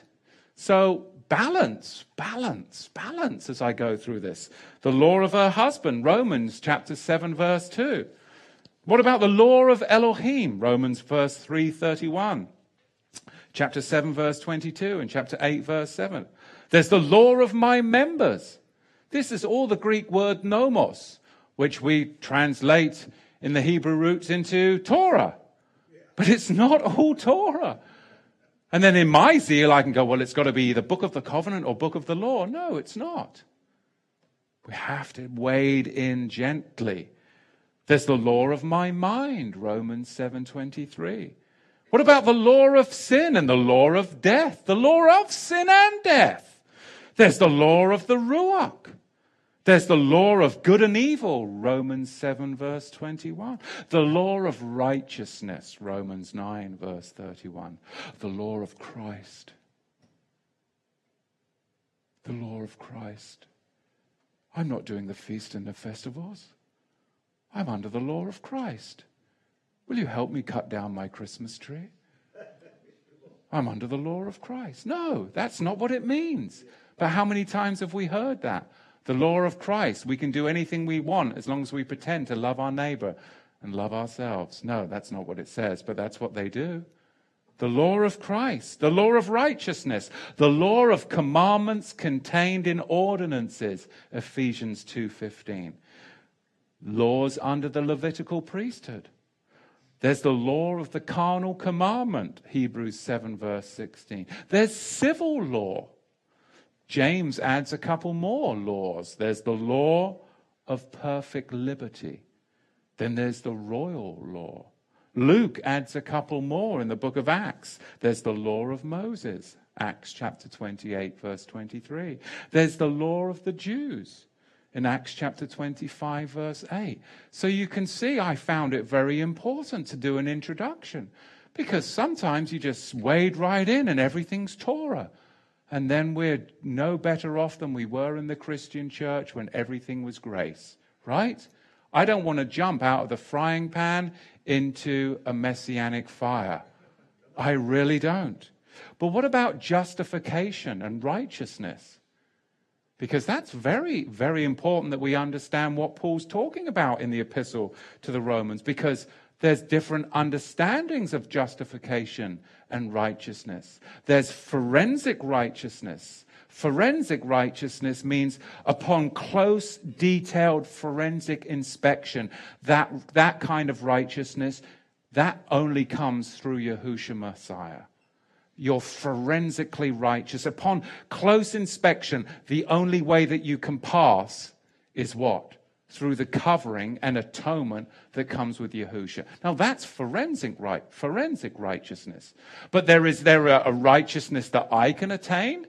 So balance, balance, balance as I go through this. The law of her husband, Romans chapter 7 verse 2. What about the law of Elohim? Romans verse 331 chapter 7, verse 22, and chapter 8, verse 7. There's the law of my members. This is all the Greek word nomos, which we translate in the Hebrew roots into Torah. But it's not all Torah. And then in my zeal, I can go, well, it's got to be the book of the covenant or book of the law. No, it's not. We have to wade in gently. There's the law of my mind, Romans 7:23. What about the law of sin and the law of death? The law of sin and death. There's the law of the Ruach. There's the law of good and evil, Romans 7, verse 21. The law of righteousness, Romans 9, verse 31. The law of Christ. The law of Christ. I'm not doing the feast and the festivals. I'm under the law of Christ. Will you help me cut down my Christmas tree? I'm under the law of Christ. No, that's not what it means. But how many times have we heard that? The law of Christ. We can do anything we want as long as we pretend to love our neighbor and love ourselves. No, that's not what it says, but that's what they do. The law of Christ, the law of righteousness, the law of commandments contained in ordinances, Ephesians 2:15. Laws under the Levitical priesthood. There's the law of the carnal commandment, Hebrews 7, verse 16. There's civil law. James adds a couple more laws. There's the law of perfect liberty. Then there's the royal law. Luke adds a couple more in the book of Acts. There's the law of Moses, Acts chapter 28, verse 23. There's the law of the Jews in Acts chapter 25, verse 8. So you can see I found it very important to do an introduction because sometimes you just wade right in and everything's Torah. And then we're no better off than we were in the Christian church when everything was grace, right? I don't want to jump out of the frying pan into a messianic fire. I really don't. But what about justification and righteousness? Because that's very, very important that we understand what Paul's talking about in the epistle to the Romans, because there's different understandings of justification and righteousness. There's forensic righteousness. Forensic righteousness means upon close, detailed forensic inspection, that, that kind of righteousness, that only comes through Yahushua Messiah you're forensically righteous. Upon close inspection, the only way that you can pass is what? Through the covering and atonement that comes with Yahusha. Now that's forensic right, forensic righteousness. But there is there a, a righteousness that I can attain?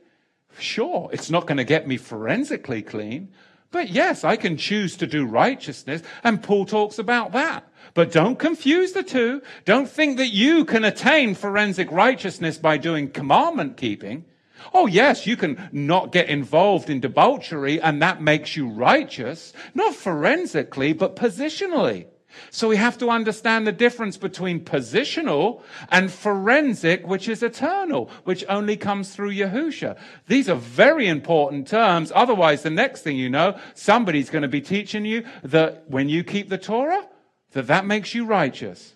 Sure, it's not going to get me forensically clean, but yes, I can choose to do righteousness, and Paul talks about that. But don't confuse the two. Don't think that you can attain forensic righteousness by doing commandment keeping. Oh, yes, you can not get involved in debauchery and that makes you righteous. Not forensically, but positionally. So we have to understand the difference between positional and forensic, which is eternal, which only comes through Yahusha. These are very important terms. Otherwise, the next thing you know, somebody's going to be teaching you that when you keep the Torah, that that makes you righteous.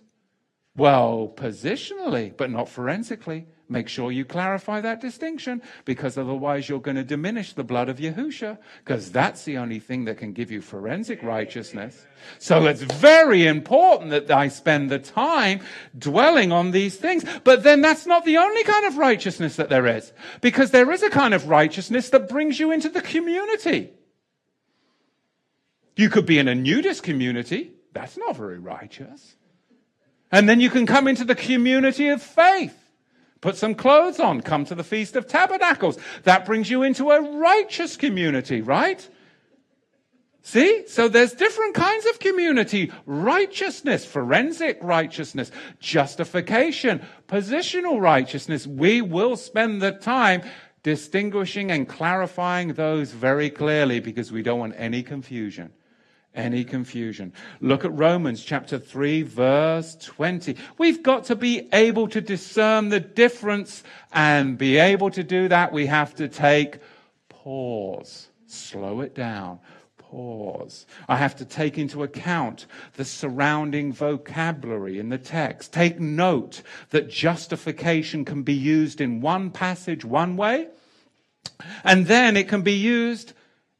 Well, positionally, but not forensically. Make sure you clarify that distinction because otherwise you're going to diminish the blood of Yahusha because that's the only thing that can give you forensic righteousness. So it's very important that I spend the time dwelling on these things. But then that's not the only kind of righteousness that there is because there is a kind of righteousness that brings you into the community. You could be in a nudist community. That's not very righteous. And then you can come into the community of faith. Put some clothes on, come to the Feast of Tabernacles. That brings you into a righteous community, right? See? So there's different kinds of community. Righteousness, forensic righteousness, justification, positional righteousness. We will spend the time distinguishing and clarifying those very clearly because we don't want any confusion any confusion. Look at Romans chapter 3 verse 20. We've got to be able to discern the difference and be able to do that we have to take pause. Slow it down. Pause. I have to take into account the surrounding vocabulary in the text. Take note that justification can be used in one passage one way, and then it can be used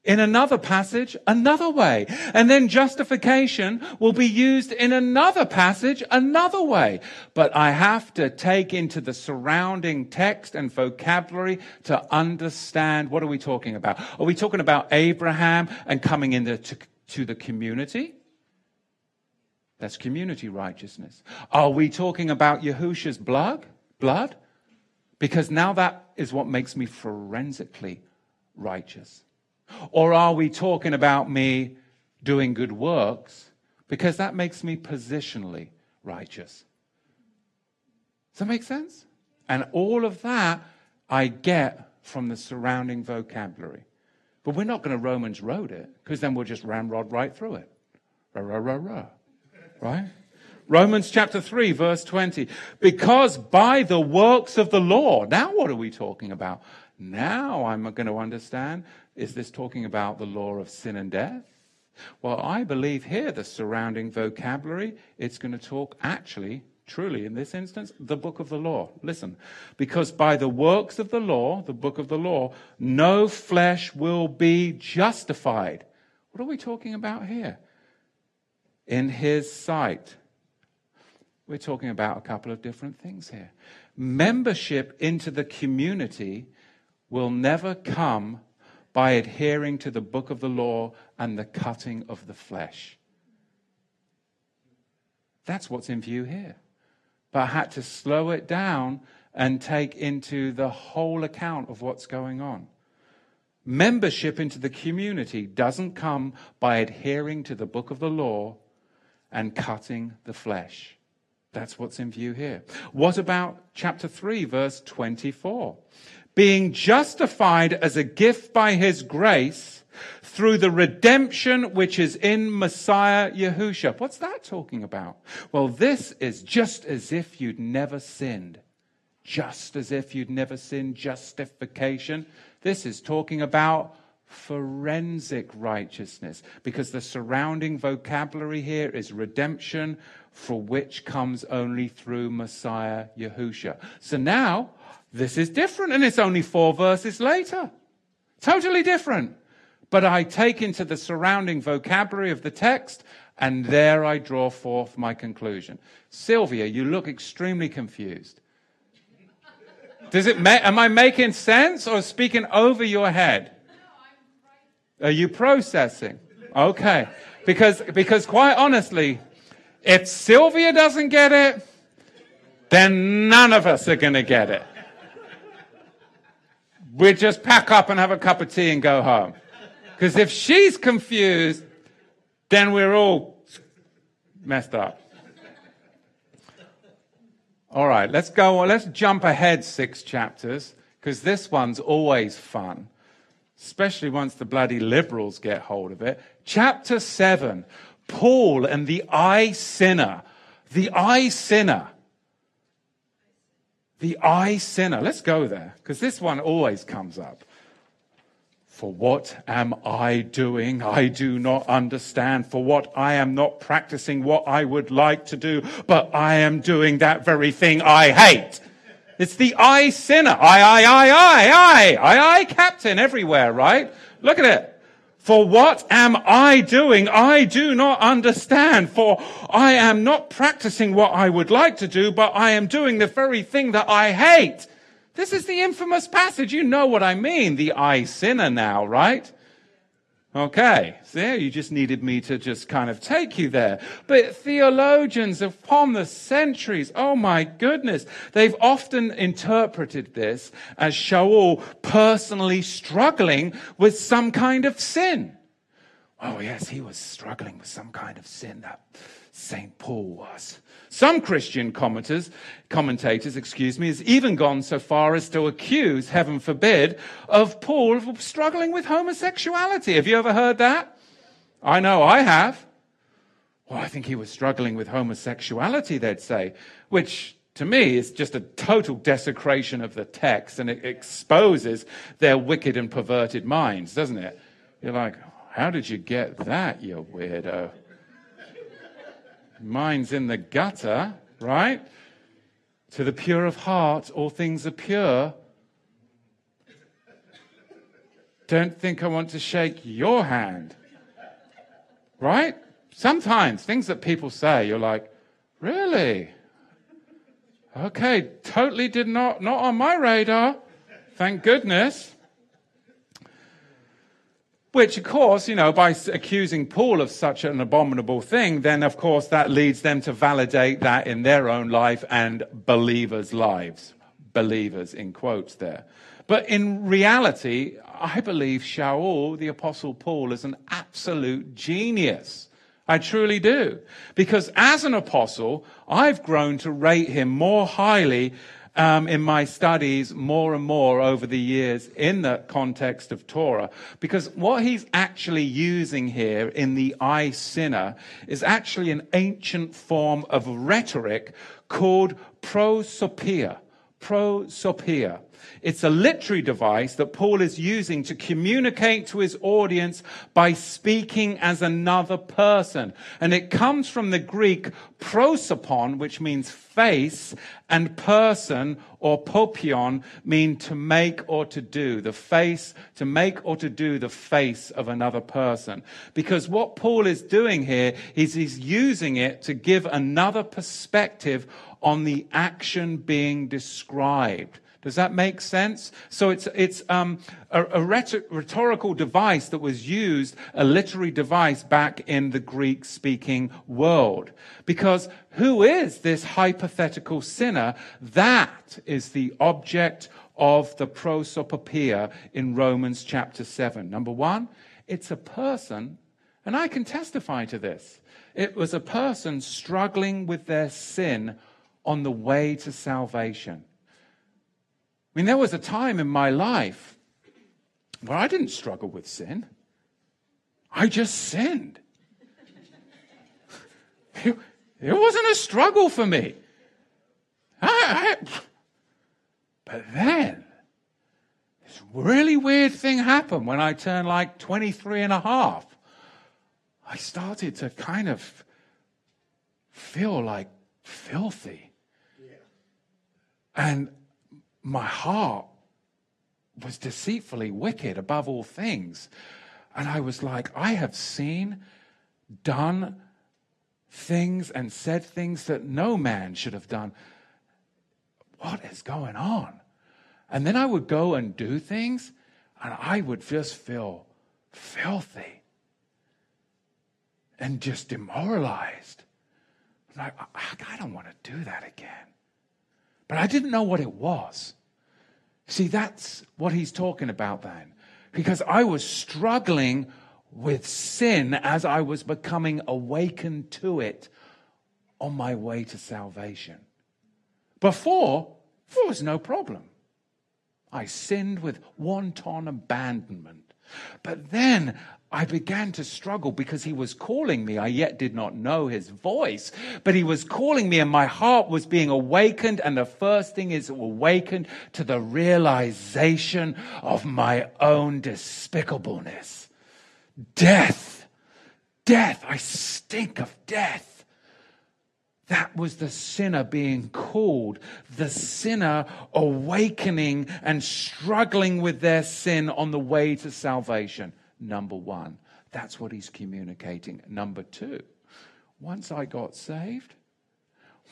in another passage another way. And then justification will be used in another passage another way. But I have to take into the surrounding text and vocabulary to understand what are we talking about? Are we talking about Abraham and coming into to, to the community? That's community righteousness. Are we talking about Yahusha's blood? Blood? Because now that is what makes me forensically righteous. Or are we talking about me doing good works? Because that makes me positionally righteous. Does that make sense? And all of that I get from the surrounding vocabulary. But we're not going to Romans road it, because then we'll just ramrod right through it. Rah, rah, rah, rah. Right? Romans chapter 3, verse 20. Because by the works of the law, now what are we talking about? Now I'm going to understand is this talking about the law of sin and death? Well, I believe here the surrounding vocabulary, it's going to talk actually, truly, in this instance, the book of the law. Listen, because by the works of the law, the book of the law, no flesh will be justified. What are we talking about here? In his sight. We're talking about a couple of different things here. Membership into the community will never come by adhering to the book of the law and the cutting of the flesh. That's what's in view here. But I had to slow it down and take into the whole account of what's going on. Membership into the community doesn't come by adhering to the book of the law and cutting the flesh. That's what's in view here. What about chapter 3, verse 24? Being justified as a gift by his grace through the redemption which is in Messiah Yahusha. What's that talking about? Well, this is just as if you'd never sinned. Just as if you'd never sinned, justification. This is talking about forensic righteousness because the surrounding vocabulary here is redemption for which comes only through Messiah Yahusha. So now this is different, and it's only four verses later. Totally different. But I take into the surrounding vocabulary of the text, and there I draw forth my conclusion. Sylvia, you look extremely confused. Does it ma- am I making sense or speaking over your head? Are you processing? Okay. Because, because quite honestly, if Sylvia doesn't get it, then none of us are going to get it we just pack up and have a cup of tea and go home. Because if she's confused, then we're all messed up. All right, let's go on. Let's jump ahead six chapters, because this one's always fun, especially once the bloody liberals get hold of it. Chapter seven Paul and the I sinner. The I sinner. The I sinner. Let's go there, because this one always comes up. For what am I doing? I do not understand. For what I am not practicing what I would like to do, but I am doing that very thing I hate. It's the I sinner. I, I, I, I, I, I, I, captain everywhere, right? Look at it. For what am I doing? I do not understand. For I am not practicing what I would like to do, but I am doing the very thing that I hate. This is the infamous passage. You know what I mean. The I sinner now, right? Okay, so you just needed me to just kind of take you there. But theologians upon the centuries, oh my goodness, they've often interpreted this as Shaul personally struggling with some kind of sin. Oh yes, he was struggling with some kind of sin that St. Paul was. Some Christian commentators, commentators, excuse me, has even gone so far as to accuse, heaven forbid, of Paul struggling with homosexuality. Have you ever heard that? I know I have. Well, I think he was struggling with homosexuality, they'd say, which to me is just a total desecration of the text and it exposes their wicked and perverted minds, doesn't it? You're like, how did you get that, you weirdo? Mine's in the gutter, right? To the pure of heart, all things are pure. Don't think I want to shake your hand. Right? Sometimes things that people say, you're like, really? Okay, totally did not, not on my radar. Thank goodness. Which, of course, you know, by accusing Paul of such an abominable thing, then, of course, that leads them to validate that in their own life and believers' lives. Believers, in quotes there. But in reality, I believe Shaul, the Apostle Paul, is an absolute genius. I truly do. Because as an apostle, I've grown to rate him more highly um, in my studies more and more over the years in the context of Torah, because what he's actually using here in the I sinner is actually an ancient form of rhetoric called prosopia. Prosopia. It's a literary device that Paul is using to communicate to his audience by speaking as another person. And it comes from the Greek prosopon, which means face, and person or popion mean to make or to do. The face, to make or to do the face of another person. Because what Paul is doing here is he's using it to give another perspective on the action being described. Does that make sense? So it's, it's um, a, a rhetorical device that was used, a literary device back in the Greek speaking world. Because who is this hypothetical sinner? That is the object of the prosopopoeia in Romans chapter 7. Number one, it's a person, and I can testify to this. It was a person struggling with their sin on the way to salvation. I mean, there was a time in my life where I didn't struggle with sin. I just sinned. It, it wasn't a struggle for me. I, I, but then, this really weird thing happened when I turned like 23 and a half. I started to kind of feel like filthy. Yeah. And my heart was deceitfully wicked above all things. And I was like, I have seen, done things, and said things that no man should have done. What is going on? And then I would go and do things, and I would just feel filthy and just demoralized. I'm like, I don't want to do that again. But I didn't know what it was. See, that's what he's talking about then. Because I was struggling with sin as I was becoming awakened to it on my way to salvation. Before, there was no problem. I sinned with wanton abandonment. But then I began to struggle because he was calling me. I yet did not know his voice, but he was calling me and my heart was being awakened. And the first thing is awakened to the realization of my own despicableness. Death. Death. I stink of death. That was the sinner being called, the sinner awakening and struggling with their sin on the way to salvation. Number one, that's what he's communicating. Number two, once I got saved,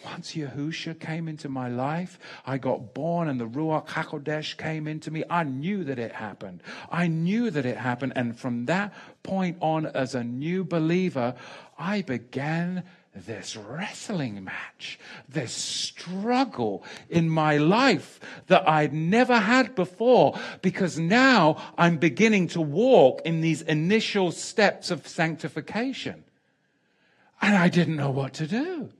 once Yahusha came into my life, I got born and the Ruach HaKodesh came into me. I knew that it happened. I knew that it happened. And from that point on, as a new believer, I began this wrestling match, this struggle in my life that I'd never had before because now I'm beginning to walk in these initial steps of sanctification. And I didn't know what to do.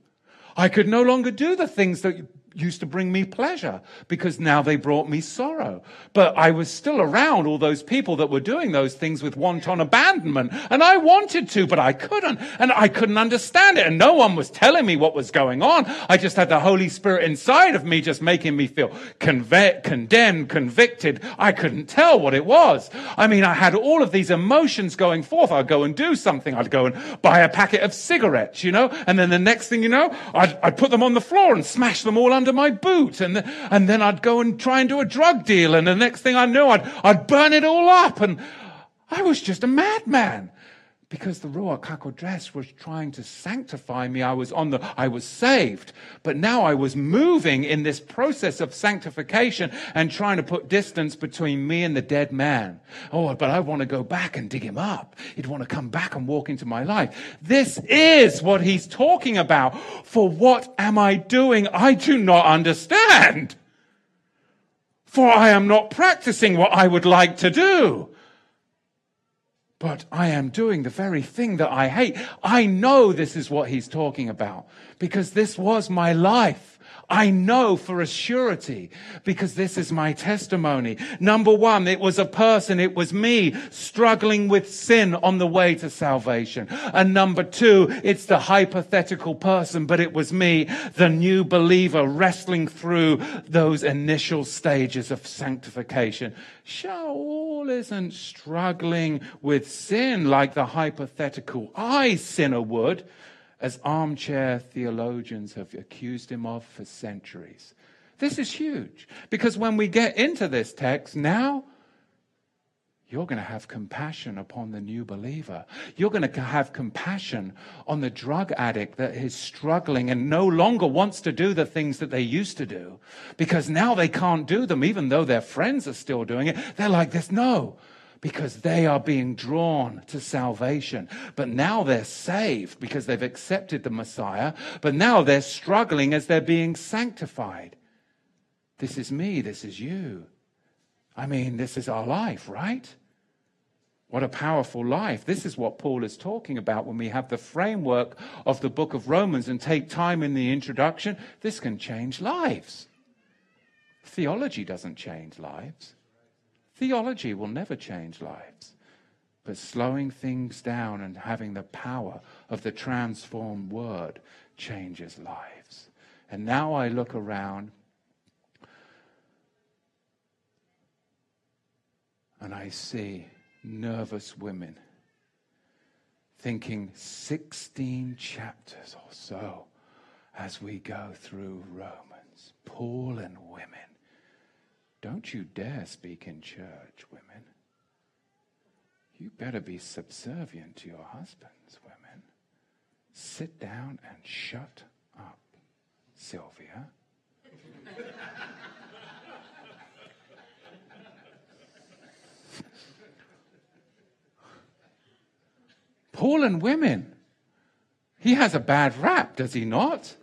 I could no longer do the things that used to bring me pleasure because now they brought me sorrow. But I was still around all those people that were doing those things with wanton abandonment. And I wanted to, but I couldn't. And I couldn't understand it. And no one was telling me what was going on. I just had the Holy Spirit inside of me just making me feel conve- condemned, convicted. I couldn't tell what it was. I mean, I had all of these emotions going forth. I'd go and do something. I'd go and buy a packet of cigarettes, you know, and then the next thing you know, I'd, I'd put them on the floor and smash them all under under my boot. And, and then I'd go and try and do a drug deal. And the next thing I knew, I'd, I'd burn it all up. And I was just a madman because the Ruach HaKodesh was trying to sanctify me. I was on the, I was saved, but now I was moving in this process of sanctification and trying to put distance between me and the dead man. Oh, but I want to go back and dig him up. He'd want to come back and walk into my life. This is what he's talking about. For what am I doing? I do not understand. For I am not practicing what I would like to do but I am doing the very thing that I hate. I know this is what he's talking about because this was my life. I know for a surety because this is my testimony. Number one, it was a person, it was me struggling with sin on the way to salvation. And number two, it's the hypothetical person, but it was me, the new believer wrestling through those initial stages of sanctification. Shaul isn't struggling with sin like the hypothetical I sinner would as armchair theologians have accused him of for centuries. This is huge because when we get into this text now, you're going to have compassion upon the new believer. You're going to have compassion on the drug addict that is struggling and no longer wants to do the things that they used to do because now they can't do them, even though their friends are still doing it. They're like this. No, because they are being drawn to salvation. But now they're saved because they've accepted the Messiah, but now they're struggling as they're being sanctified. This is me, this is you. I mean, this is our life, right? What a powerful life. This is what Paul is talking about when we have the framework of the book of Romans and take time in the introduction. This can change lives. Theology doesn't change lives. Theology will never change lives, but slowing things down and having the power of the transformed word changes lives. And now I look around and I see nervous women thinking 16 chapters or so as we go through Romans. Paul and women don't you dare speak in church, women. You better be subservient to your husbands, women. Sit down and shut up, Sylvia. Paul and women. He has a bad rap, does he not?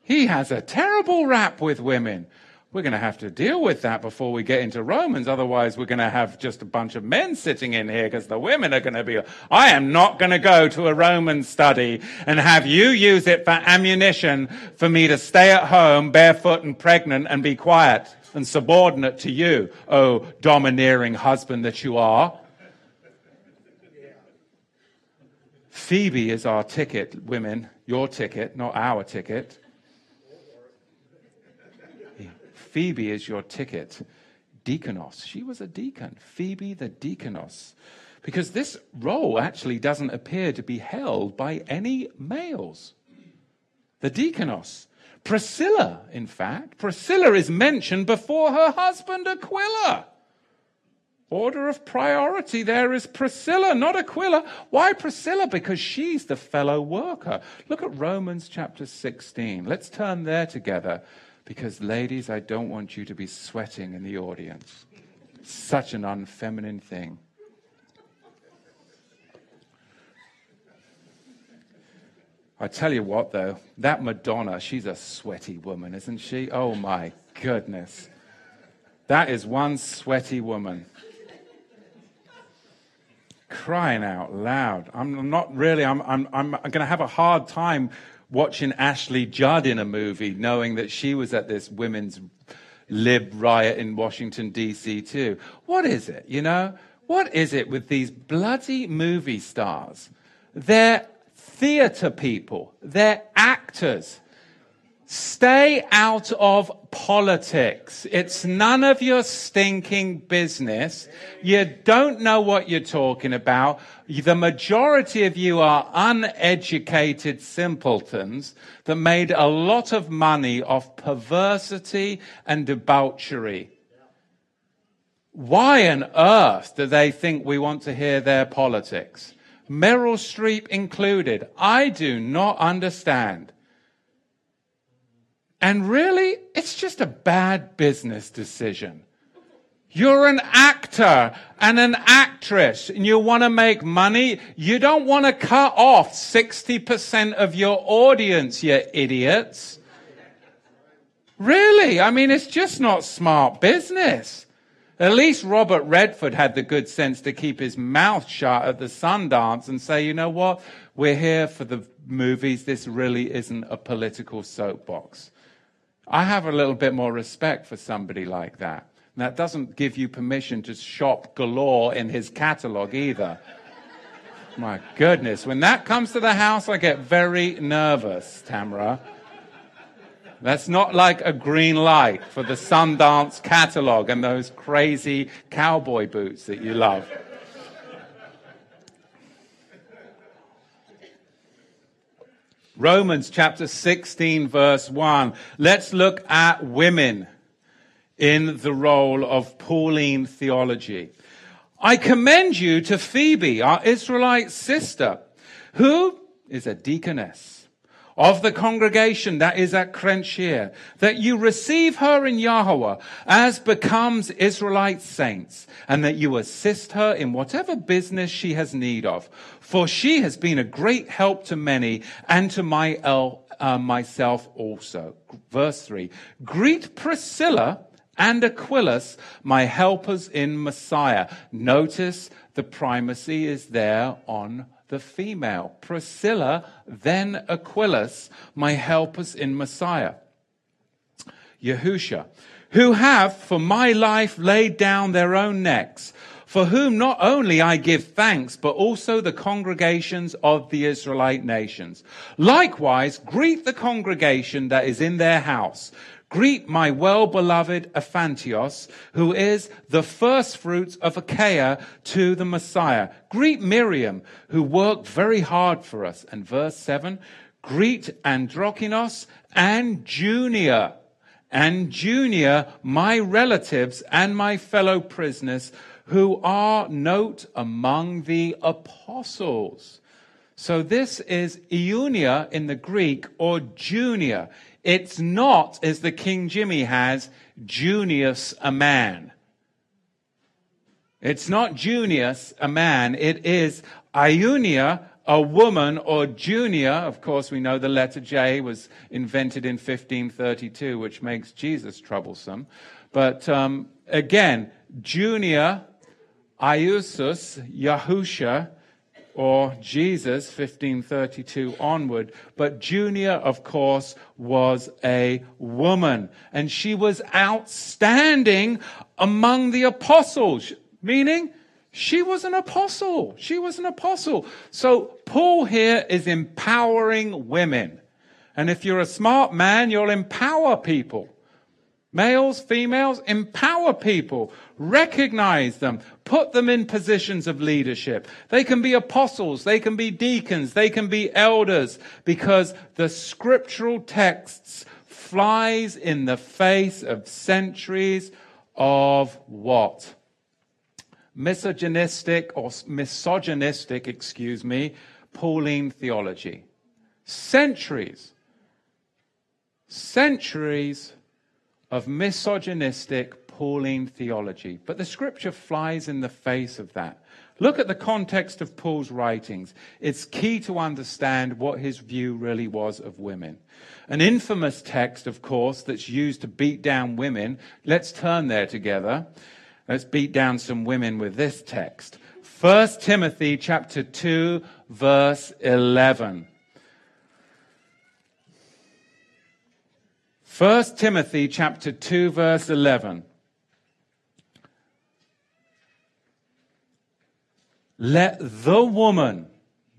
He has a terrible rap with women we're going to have to deal with that before we get into Romans. Otherwise, we're going to have just a bunch of men sitting in here because the women are going to be, I am not going to go to a Roman study and have you use it for ammunition for me to stay at home barefoot and pregnant and be quiet and subordinate to you, oh domineering husband that you are. Phoebe is our ticket, women, your ticket, not our ticket. Phoebe is your ticket. Diakonos. She was a deacon. Phoebe the diakonos. Because this role actually doesn't appear to be held by any males. The diakonos. Priscilla, in fact. Priscilla is mentioned before her husband Aquila. Order of priority there is Priscilla, not Aquila. Why Priscilla? Because she's the fellow worker. Look at Romans chapter 16. Let's turn there together because, ladies, I don't want you to be sweating in the audience. Such an unfeminine thing. I tell you what, though, that Madonna, she's a sweaty woman, isn't she? Oh my goodness. That is one sweaty woman. Crying out loud. I'm not really, I'm, I'm, I'm going to have a hard time watching Ashley Judd in a movie, knowing that she was at this women's lib riot in Washington, D.C., too. What is it, you know? What is it with these bloody movie stars? They're theater people, they're actors. Stay out of politics. It's none of your stinking business. You don't know what you're talking about. The majority of you are uneducated simpletons that made a lot of money off perversity and debauchery. Why on earth do they think we want to hear their politics? Meryl Streep included. I do not understand. And really, it's just a bad business decision. You're an actor and an actress and you want to make money. You don't want to cut off 60% of your audience, you idiots. Really? I mean, it's just not smart business. At least Robert Redford had the good sense to keep his mouth shut at the Sundance and say, you know what? We're here for the movies. This really isn't a political soapbox. I have a little bit more respect for somebody like that. And that doesn't give you permission to shop galore in his catalog either. My goodness, when that comes to the house, I get very nervous, Tamara. That's not like a green light for the Sundance catalog and those crazy cowboy boots that you love. Romans chapter 16, verse 1. Let's look at women in the role of Pauline theology. I commend you to Phoebe, our Israelite sister, who is a deaconess of the congregation that is at Cenchreae, that you receive her in Yahweh as becomes Israelite saints, and that you assist her in whatever business she has need of. For she has been a great help to many and to my, uh, myself also. Verse 3. Greet Priscilla and Aquilus, my helpers in Messiah. Notice the primacy is there on the female. Priscilla, then Aquilus, my helpers in Messiah. Yahusha, who have for my life laid down their own necks, for whom not only I give thanks, but also the congregations of the Israelite nations. Likewise, greet the congregation that is in their house. Greet my well-beloved Epaphroditus, who is the first fruits of Achaia to the Messiah. Greet Miriam, who worked very hard for us. And verse 7, greet Andronikos and Junia, and Junia, my relatives and my fellow prisoners, who are note among the apostles. So this is Eunia in the Greek or Junia. It's not, as the King Jimmy has, Junius a man. It's not Junius a man. It is Iunia a woman or Junia. Of course, we know the letter J was invented in 1532, which makes Jesus troublesome. But um, again, Junia, Iusus, Yahusha, or Jesus, 1532 onward. But Junia, of course, was a woman. And she was outstanding among the apostles, meaning She was an apostle. She was an apostle. So Paul here is empowering women. And if you're a smart man, you'll empower people. Males, females, empower people, recognize them, put them in positions of leadership. They can be apostles, they can be deacons, they can be elders, because the scriptural texts flies in the face of centuries of what? Misogynistic or misogynistic, excuse me, Pauline theology. Centuries. Centuries of misogynistic Pauline theology. But the scripture flies in the face of that. Look at the context of Paul's writings. It's key to understand what his view really was of women. An infamous text, of course, that's used to beat down women. Let's turn there together. Let's beat down some women with this text. 1 Timothy chapter 2 verse 11. 1 Timothy chapter 2 verse 11. Let the woman,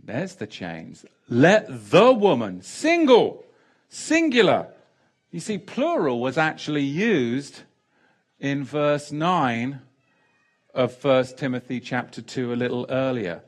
there's the chains, let the woman, single, singular. You see, plural was actually used in verse 9 of 1 Timothy chapter 2 a little earlier.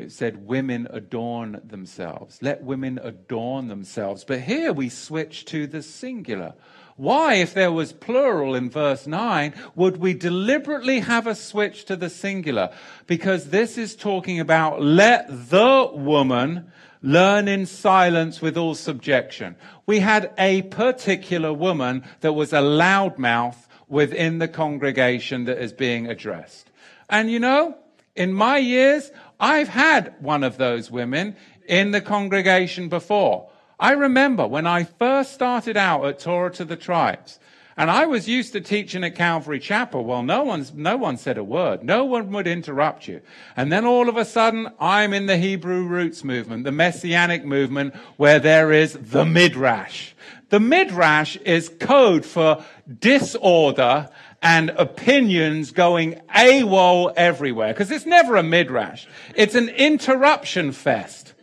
It said, Women adorn themselves. Let women adorn themselves. But here we switch to the singular. Why, if there was plural in verse 9, would we deliberately have a switch to the singular? Because this is talking about let the woman learn in silence with all subjection. We had a particular woman that was a loudmouth within the congregation that is being addressed. And you know, in my years, I've had one of those women in the congregation before. I remember when I first started out at Torah to the Tribes, and I was used to teaching at Calvary Chapel. Well, no one's, no one said a word. No one would interrupt you. And then all of a sudden, I'm in the Hebrew roots movement, the messianic movement, where there is the midrash. The midrash is code for disorder and opinions going AWOL everywhere. Because it's never a midrash. It's an interruption fest.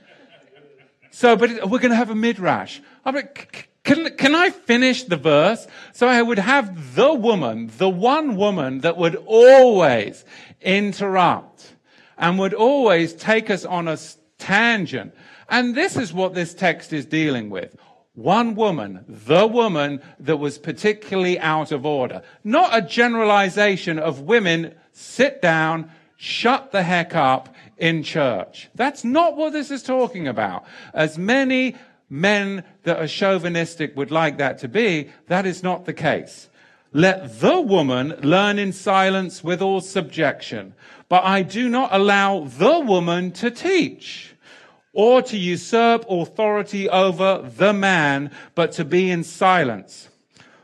So, but we're going to have a midrash. Oh, I'm like, can, can I finish the verse? So I would have the woman, the one woman that would always interrupt and would always take us on a tangent. And this is what this text is dealing with. One woman, the woman that was particularly out of order. Not a generalization of women sit down, shut the heck up in church. That's not what this is talking about. As many men that are chauvinistic would like that to be, that is not the case. Let the woman learn in silence with all subjection. But I do not allow the woman to teach or to usurp authority over the man, but to be in silence.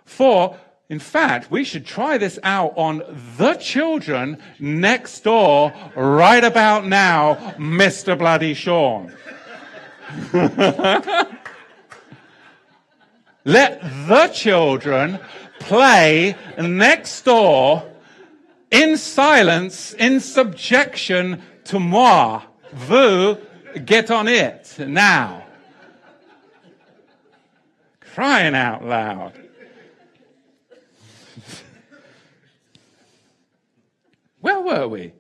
For, in fact, we should try this out on the children next door right about now, Mr. Bloody Sean. Let the children play next door in silence, in subjection to moi. Vous Get on it now. Crying out loud. Where were we?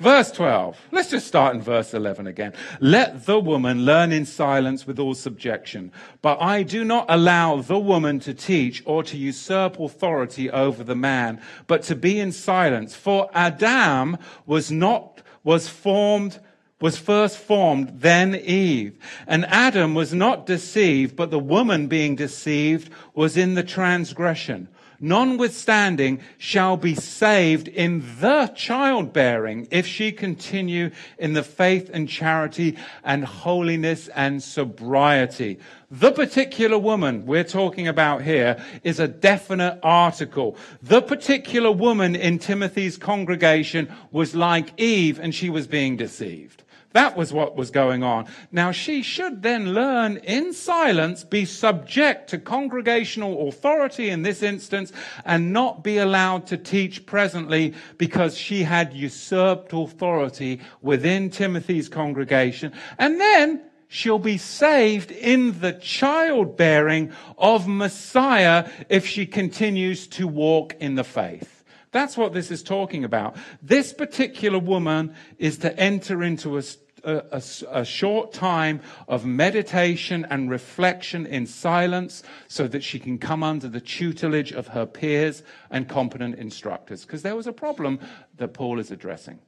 Verse 12. Let's just start in verse 11 again. Let the woman learn in silence with all subjection. But I do not allow the woman to teach or to usurp authority over the man, but to be in silence. For Adam was not, was formed was first formed, then Eve. And Adam was not deceived, but the woman being deceived was in the transgression. Notwithstanding shall be saved in the childbearing if she continue in the faith and charity and holiness and sobriety. The particular woman we're talking about here is a definite article. The particular woman in Timothy's congregation was like Eve and she was being deceived. That was what was going on. Now she should then learn in silence, be subject to congregational authority in this instance, and not be allowed to teach presently because she had usurped authority within Timothy's congregation. And then she'll be saved in the childbearing of Messiah if she continues to walk in the faith. That's what this is talking about. This particular woman is to enter into a, a, a, short time of meditation and reflection in silence so that she can come under the tutelage of her peers and competent instructors. Because there was a problem that Paul is addressing.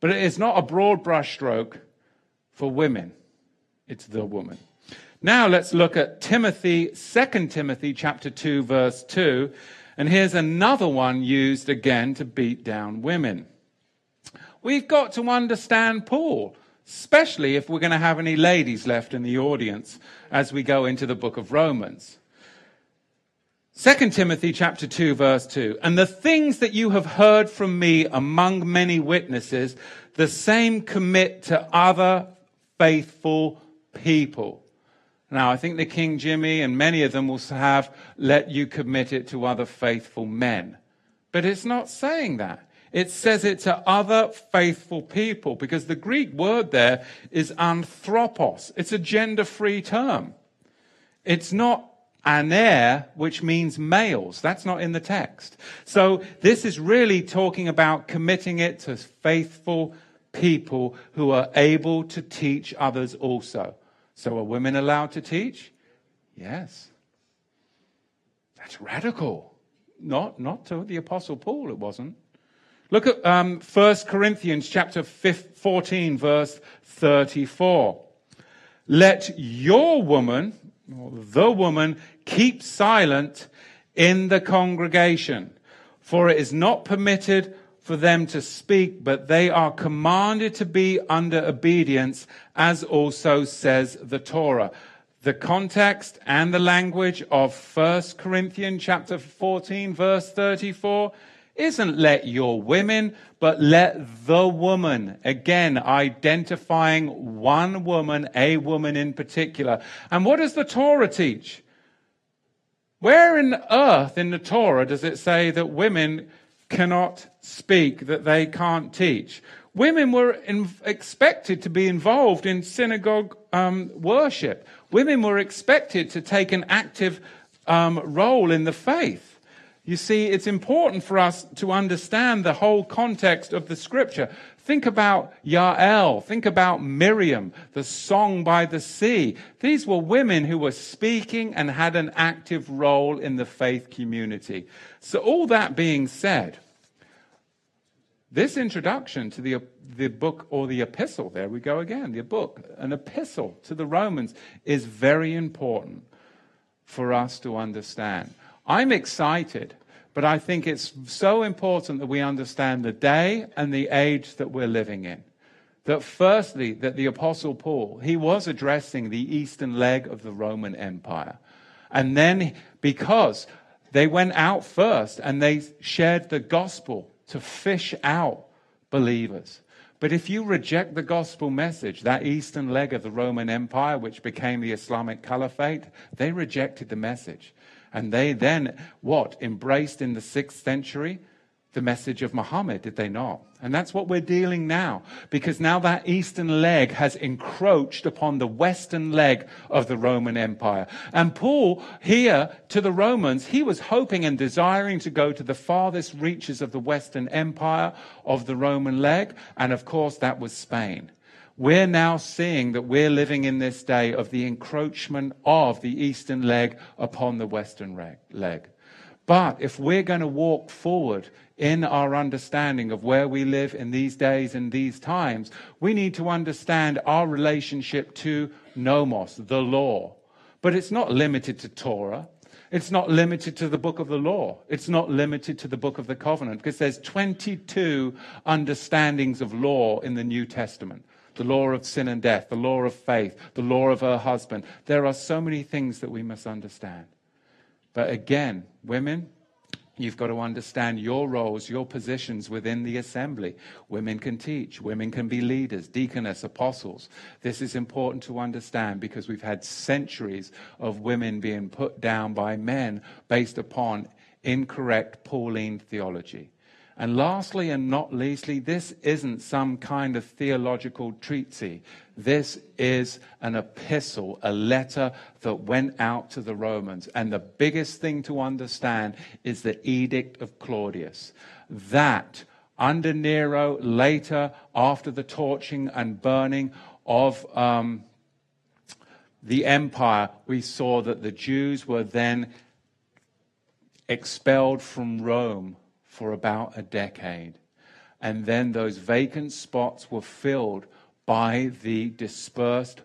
But it is not a broad brushstroke for women, it's the woman. Now let's look at Timothy, 2 Timothy chapter 2 verse 2. And here's another one used again to beat down women. We've got to understand Paul, especially if we're going to have any ladies left in the audience as we go into the book of Romans. 2 Timothy chapter 2 verse 2. And the things that you have heard from me among many witnesses, the same commit to other faithful people. Now, I think the King Jimmy and many of them will have, let you commit it to other faithful men. But it's not saying that. It says it to other faithful people because the Greek word there is anthropos. It's a gender free term. It's not aner, which means males. That's not in the text. So this is really talking about committing it to faithful people who are able to teach others also. So are women allowed to teach? Yes. That's radical. Not, not to the Apostle Paul, it wasn't. Look at um, 1 Corinthians chapter 14, verse 34. Let your woman, or the woman, keep silent in the congregation, for it is not permitted for them to speak, but they are commanded to be under obedience, as also says the Torah. The context and the language of 1 Corinthians chapter 14 verse 34 isn't let your women, but let the woman. Again, identifying one woman, a woman in particular. And what does the Torah teach? Where in earth in the Torah does it say that women cannot speak, that they can't teach. Women were in, expected to be involved in synagogue um, worship. Women were expected to take an active um, role in the faith. You see, it's important for us to understand the whole context of the scripture. Think about Yael. Think about Miriam, the song by the sea. These were women who were speaking and had an active role in the faith community. So, all that being said, this introduction to the, the book or the epistle, there we go again, the book, an epistle to the Romans, is very important for us to understand. I'm excited, but I think it's so important that we understand the day and the age that we're living in. That firstly, that the Apostle Paul, he was addressing the eastern leg of the Roman Empire. And then, because they went out first and they shared the gospel to fish out believers. But if you reject the gospel message, that eastern leg of the Roman Empire, which became the Islamic Caliphate, they rejected the message. And they then, what, embraced in the sixth century the message of Muhammad, did they not? And that's what we're dealing now, because now that eastern leg has encroached upon the western leg of the Roman Empire. And Paul, here to the Romans, he was hoping and desiring to go to the farthest reaches of the western empire of the Roman leg, and of course that was Spain. We're now seeing that we're living in this day of the encroachment of the eastern leg upon the western leg. But if we're going to walk forward in our understanding of where we live in these days and these times, we need to understand our relationship to nomos, the law. But it's not limited to Torah. It's not limited to the book of the law. It's not limited to the book of the covenant because there's 22 understandings of law in the New Testament. The law of sin and death, the law of faith, the law of her husband. There are so many things that we must understand. But again, women, You've got to understand your roles, your positions within the assembly. Women can teach, women can be leaders, deaconess, apostles. This is important to understand because we've had centuries of women being put down by men based upon incorrect Pauline theology. And lastly and not leastly, this isn't some kind of theological treatise. This is an epistle, a letter that went out to the Romans. And the biggest thing to understand is the Edict of Claudius. That, under Nero, later, after the torching and burning of um, the empire, we saw that the Jews were then expelled from Rome for about a decade. And then those vacant spots were filled by the dispersed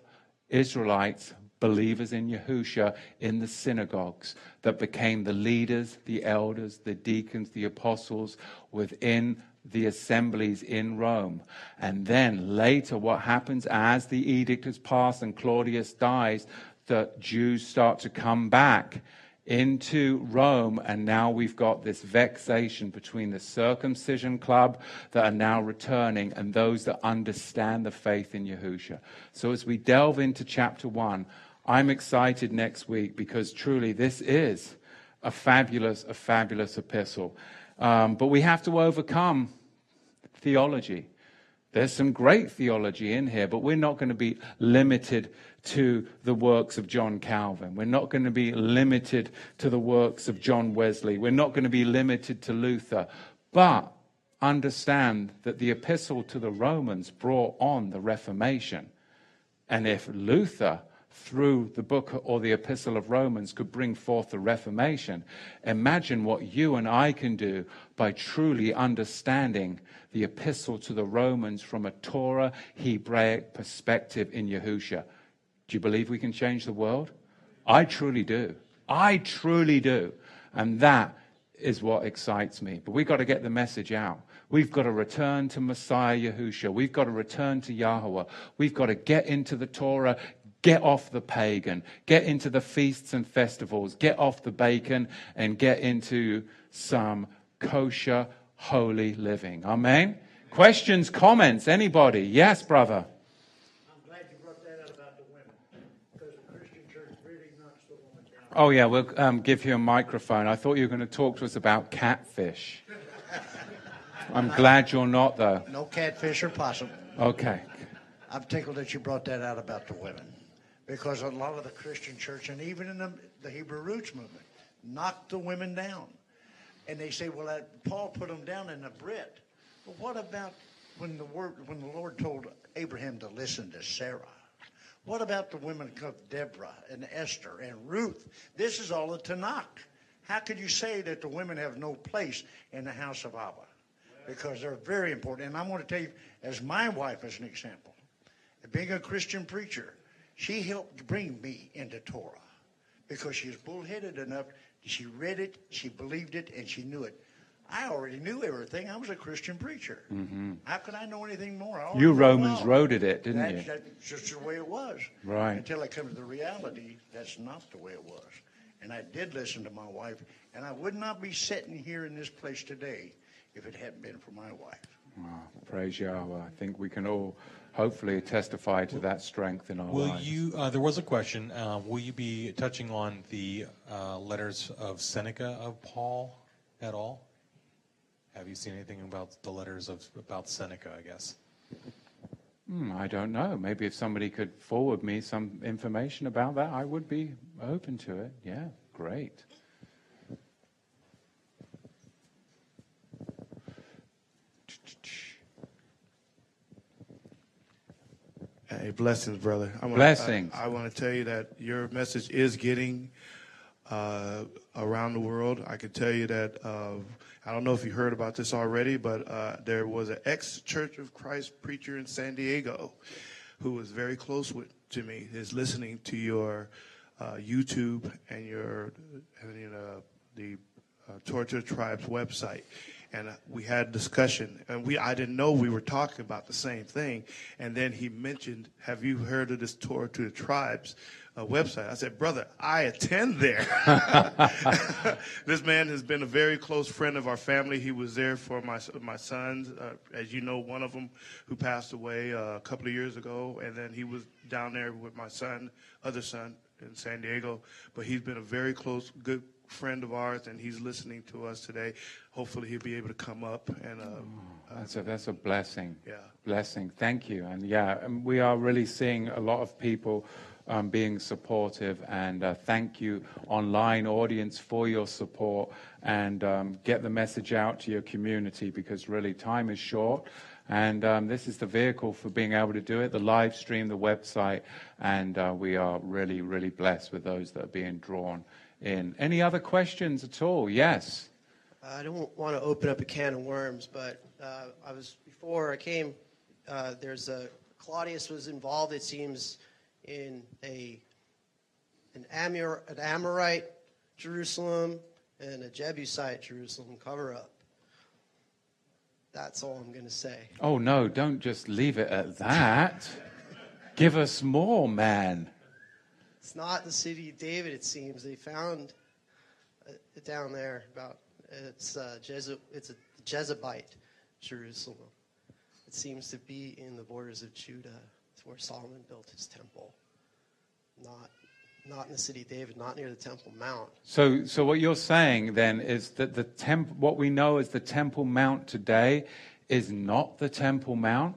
Israelites, believers in Yahusha, in the synagogues that became the leaders, the elders, the deacons, the apostles within the assemblies in Rome. And then later, what happens as the edict has passed and Claudius dies, the Jews start to come back into Rome, and now we've got this vexation between the circumcision club that are now returning and those that understand the faith in Yahusha. So as we delve into chapter one, I'm excited next week because truly this is a fabulous, a fabulous epistle. Um, but we have to overcome theology. There's some great theology in here, but we're not going to be limited to the works of John Calvin. We're not going to be limited to the works of John Wesley. We're not going to be limited to Luther. But understand that the epistle to the Romans brought on the Reformation. And if Luther, through the book or the epistle of Romans, could bring forth the Reformation, imagine what you and I can do by truly understanding the epistle to the Romans from a Torah Hebraic perspective in Yahusha. Do you believe we can change the world? I truly do. I truly do. And that is what excites me. But we've got to get the message out. We've got to return to Messiah Yahusha. We've got to return to Yahweh. We've got to get into the Torah, get off the pagan, get into the feasts and festivals, get off the bacon, and get into some kosher, holy living. Amen? Questions, comments? Anybody? Yes, brother. Oh, yeah, we'll um, give you a microphone. I thought you were going to talk to us about catfish. I'm glad you're not, though. No catfish or possum. Okay. I'm tickled that you brought that out about the women. Because a lot of the Christian church, and even in the, the Hebrew roots movement, knocked the women down. And they say, well, that, Paul put them down in the Brit. But what about when the, word, when the Lord told Abraham to listen to Sarah? What about the women of Deborah and Esther and Ruth? This is all a Tanakh. How could you say that the women have no place in the house of Abba? Because they're very important. And I'm going to tell you, as my wife as an example, being a Christian preacher, she helped bring me into Torah because she was bullheaded enough. She read it, she believed it, and she knew it. I already knew everything. I was a Christian preacher. Mm-hmm. How could I know anything more? You Romans well. wrote it, didn't that's, you? That's just the way it was. Right. Until I come to the reality, that's not the way it was. And I did listen to my wife, and I would not be sitting here in this place today if it hadn't been for my wife. praise Yahweh. I think we can all hopefully testify to that strength in our will lives. you? Uh, there was a question. Uh, will you be touching on the uh, letters of Seneca of Paul at all? Have you seen anything about the letters of about Seneca? I guess. Hmm, I don't know. Maybe if somebody could forward me some information about that, I would be open to it. Yeah, great. Hey, blessings, brother. I wanna, blessings. I, I want to tell you that your message is getting uh, around the world. I can tell you that uh, I don't know if you heard about this already, but uh, there was an ex Church of Christ preacher in San Diego who was very close with, to me. Is listening to your uh, YouTube and your and, you know, the uh, Torture Tribes website. And uh, we had discussion, and we I didn't know we were talking about the same thing. And then he mentioned, "Have you heard of this Torah to the Tribes uh, website?" I said, "Brother, I attend there." this man has been a very close friend of our family. He was there for my my sons, uh, as you know, one of them who passed away uh, a couple of years ago, and then he was down there with my son, other son, in San Diego. But he's been a very close, good friend of ours, and he's listening to us today. Hopefully, he'll be able to come up and. Uh, That's a, that's a blessing. Yeah. Blessing. Thank you. And yeah, um, we are really seeing a lot of people um, being supportive. And uh, thank you, online audience, for your support. And um, get the message out to your community because really time is short. And um, this is the vehicle for being able to do it the live stream, the website. And uh, we are really, really blessed with those that are being drawn in. Any other questions at all? Yes. I don't want to open up a can of worms, but uh, I was before I came. Uh, there's a Claudius was involved. It seems in a an, Amor, an Amorite Jerusalem and a Jebusite Jerusalem cover up. That's all I'm going to say. Oh, no, don't just leave it at that. Give us more, man. It's not the city of David. It seems they found uh, it down there about it's uh, Jeze- it's a Jezebite Jerusalem. It seems to be in the borders of Judah. Where Solomon built his temple. Not not in the city of David, not near the Temple Mount. So, so what you're saying then is that the temp, what we know as the Temple Mount today, is not the Temple Mount,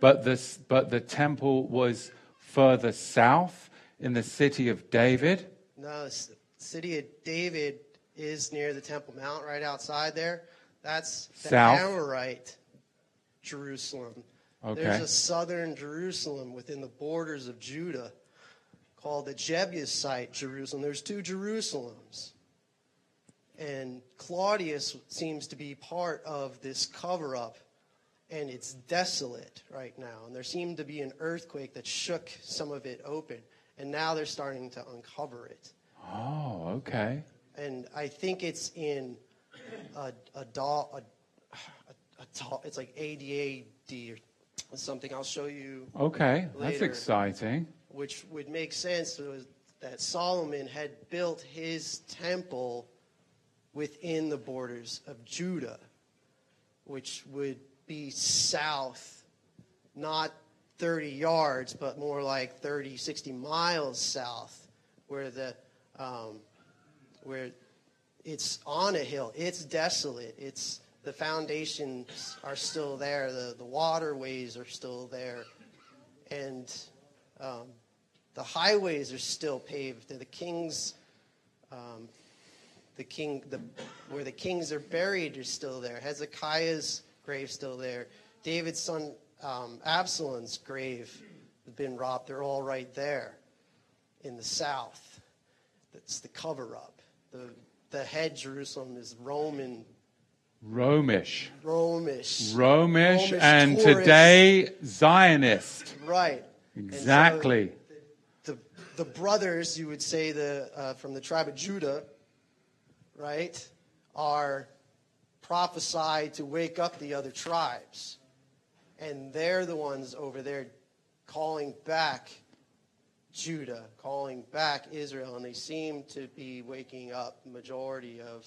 but this, but the temple was further south in the city of David. No, the city of David is near the Temple Mount, right outside there. That's the South. Amorite Jerusalem. Okay. There's a southern Jerusalem within the borders of Judah called the Jebusite Jerusalem. There's two Jerusalems. And Claudius seems to be part of this cover up, and it's desolate right now. And there seemed to be an earthquake that shook some of it open, and now they're starting to uncover it. Oh, okay. And I think it's in a, a doll, a, a, a doll, it's like ADAD or something. I'll show you Okay, that's exciting. which would make sense that Solomon had built his temple within the borders of Judah, which would be south, not 30 yards, but more like 30, 60 miles south, where the um, where it's on a hill. It's desolate. It's the foundations are still there. The the waterways are still there, and um, the highways are still paved. The kings, um, the king, the where the kings are buried are still there. Hezekiah's grave still there. David's son um, Absalom's grave has been robbed. They're all right there in the south. That's the cover up. The the head Jerusalem is Roman, Romish. Romish, Romish, Romish and tourist. today Zionist. right? And so Exactly. the, the brothers, you would say, the uh, from the tribe of Judah, right, are prophesied to wake up the other tribes, and they're the ones over there calling back Judah, calling back Israel, and they seem to be waking up majority of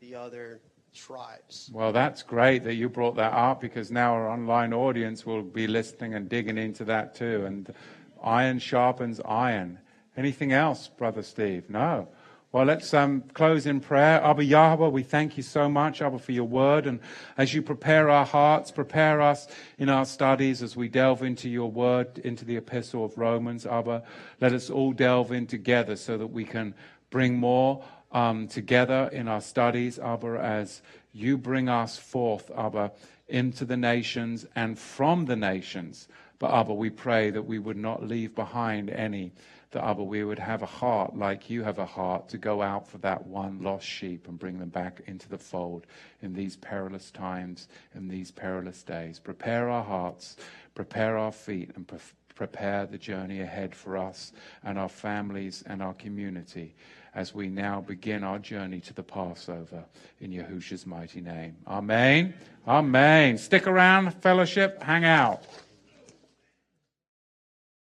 the other tribes. Well, that's great that you brought that up because now our online audience will be listening and digging into that too. And iron sharpens iron. Anything else, Brother Steve? No. Well, let's um, close in prayer. Abba Yahweh, we thank you so much, Abba, for your word. And as you prepare our hearts, prepare us in our studies as we delve into your word, into the epistle of Romans, Abba, let us all delve in together so that we can bring more um, together in our studies, Abba, as you bring us forth, Abba, into the nations and from the nations. But Abba, we pray that we would not leave behind any, that Abba, we would have a heart like you have a heart to go out for that one lost sheep and bring them back into the fold in these perilous times, in these perilous days. Prepare our hearts, prepare our feet, and pre- prepare the journey ahead for us and our families and our community as we now begin our journey to the Passover in Yahushua's mighty name. Amen. Amen. Stick around, fellowship, hang out.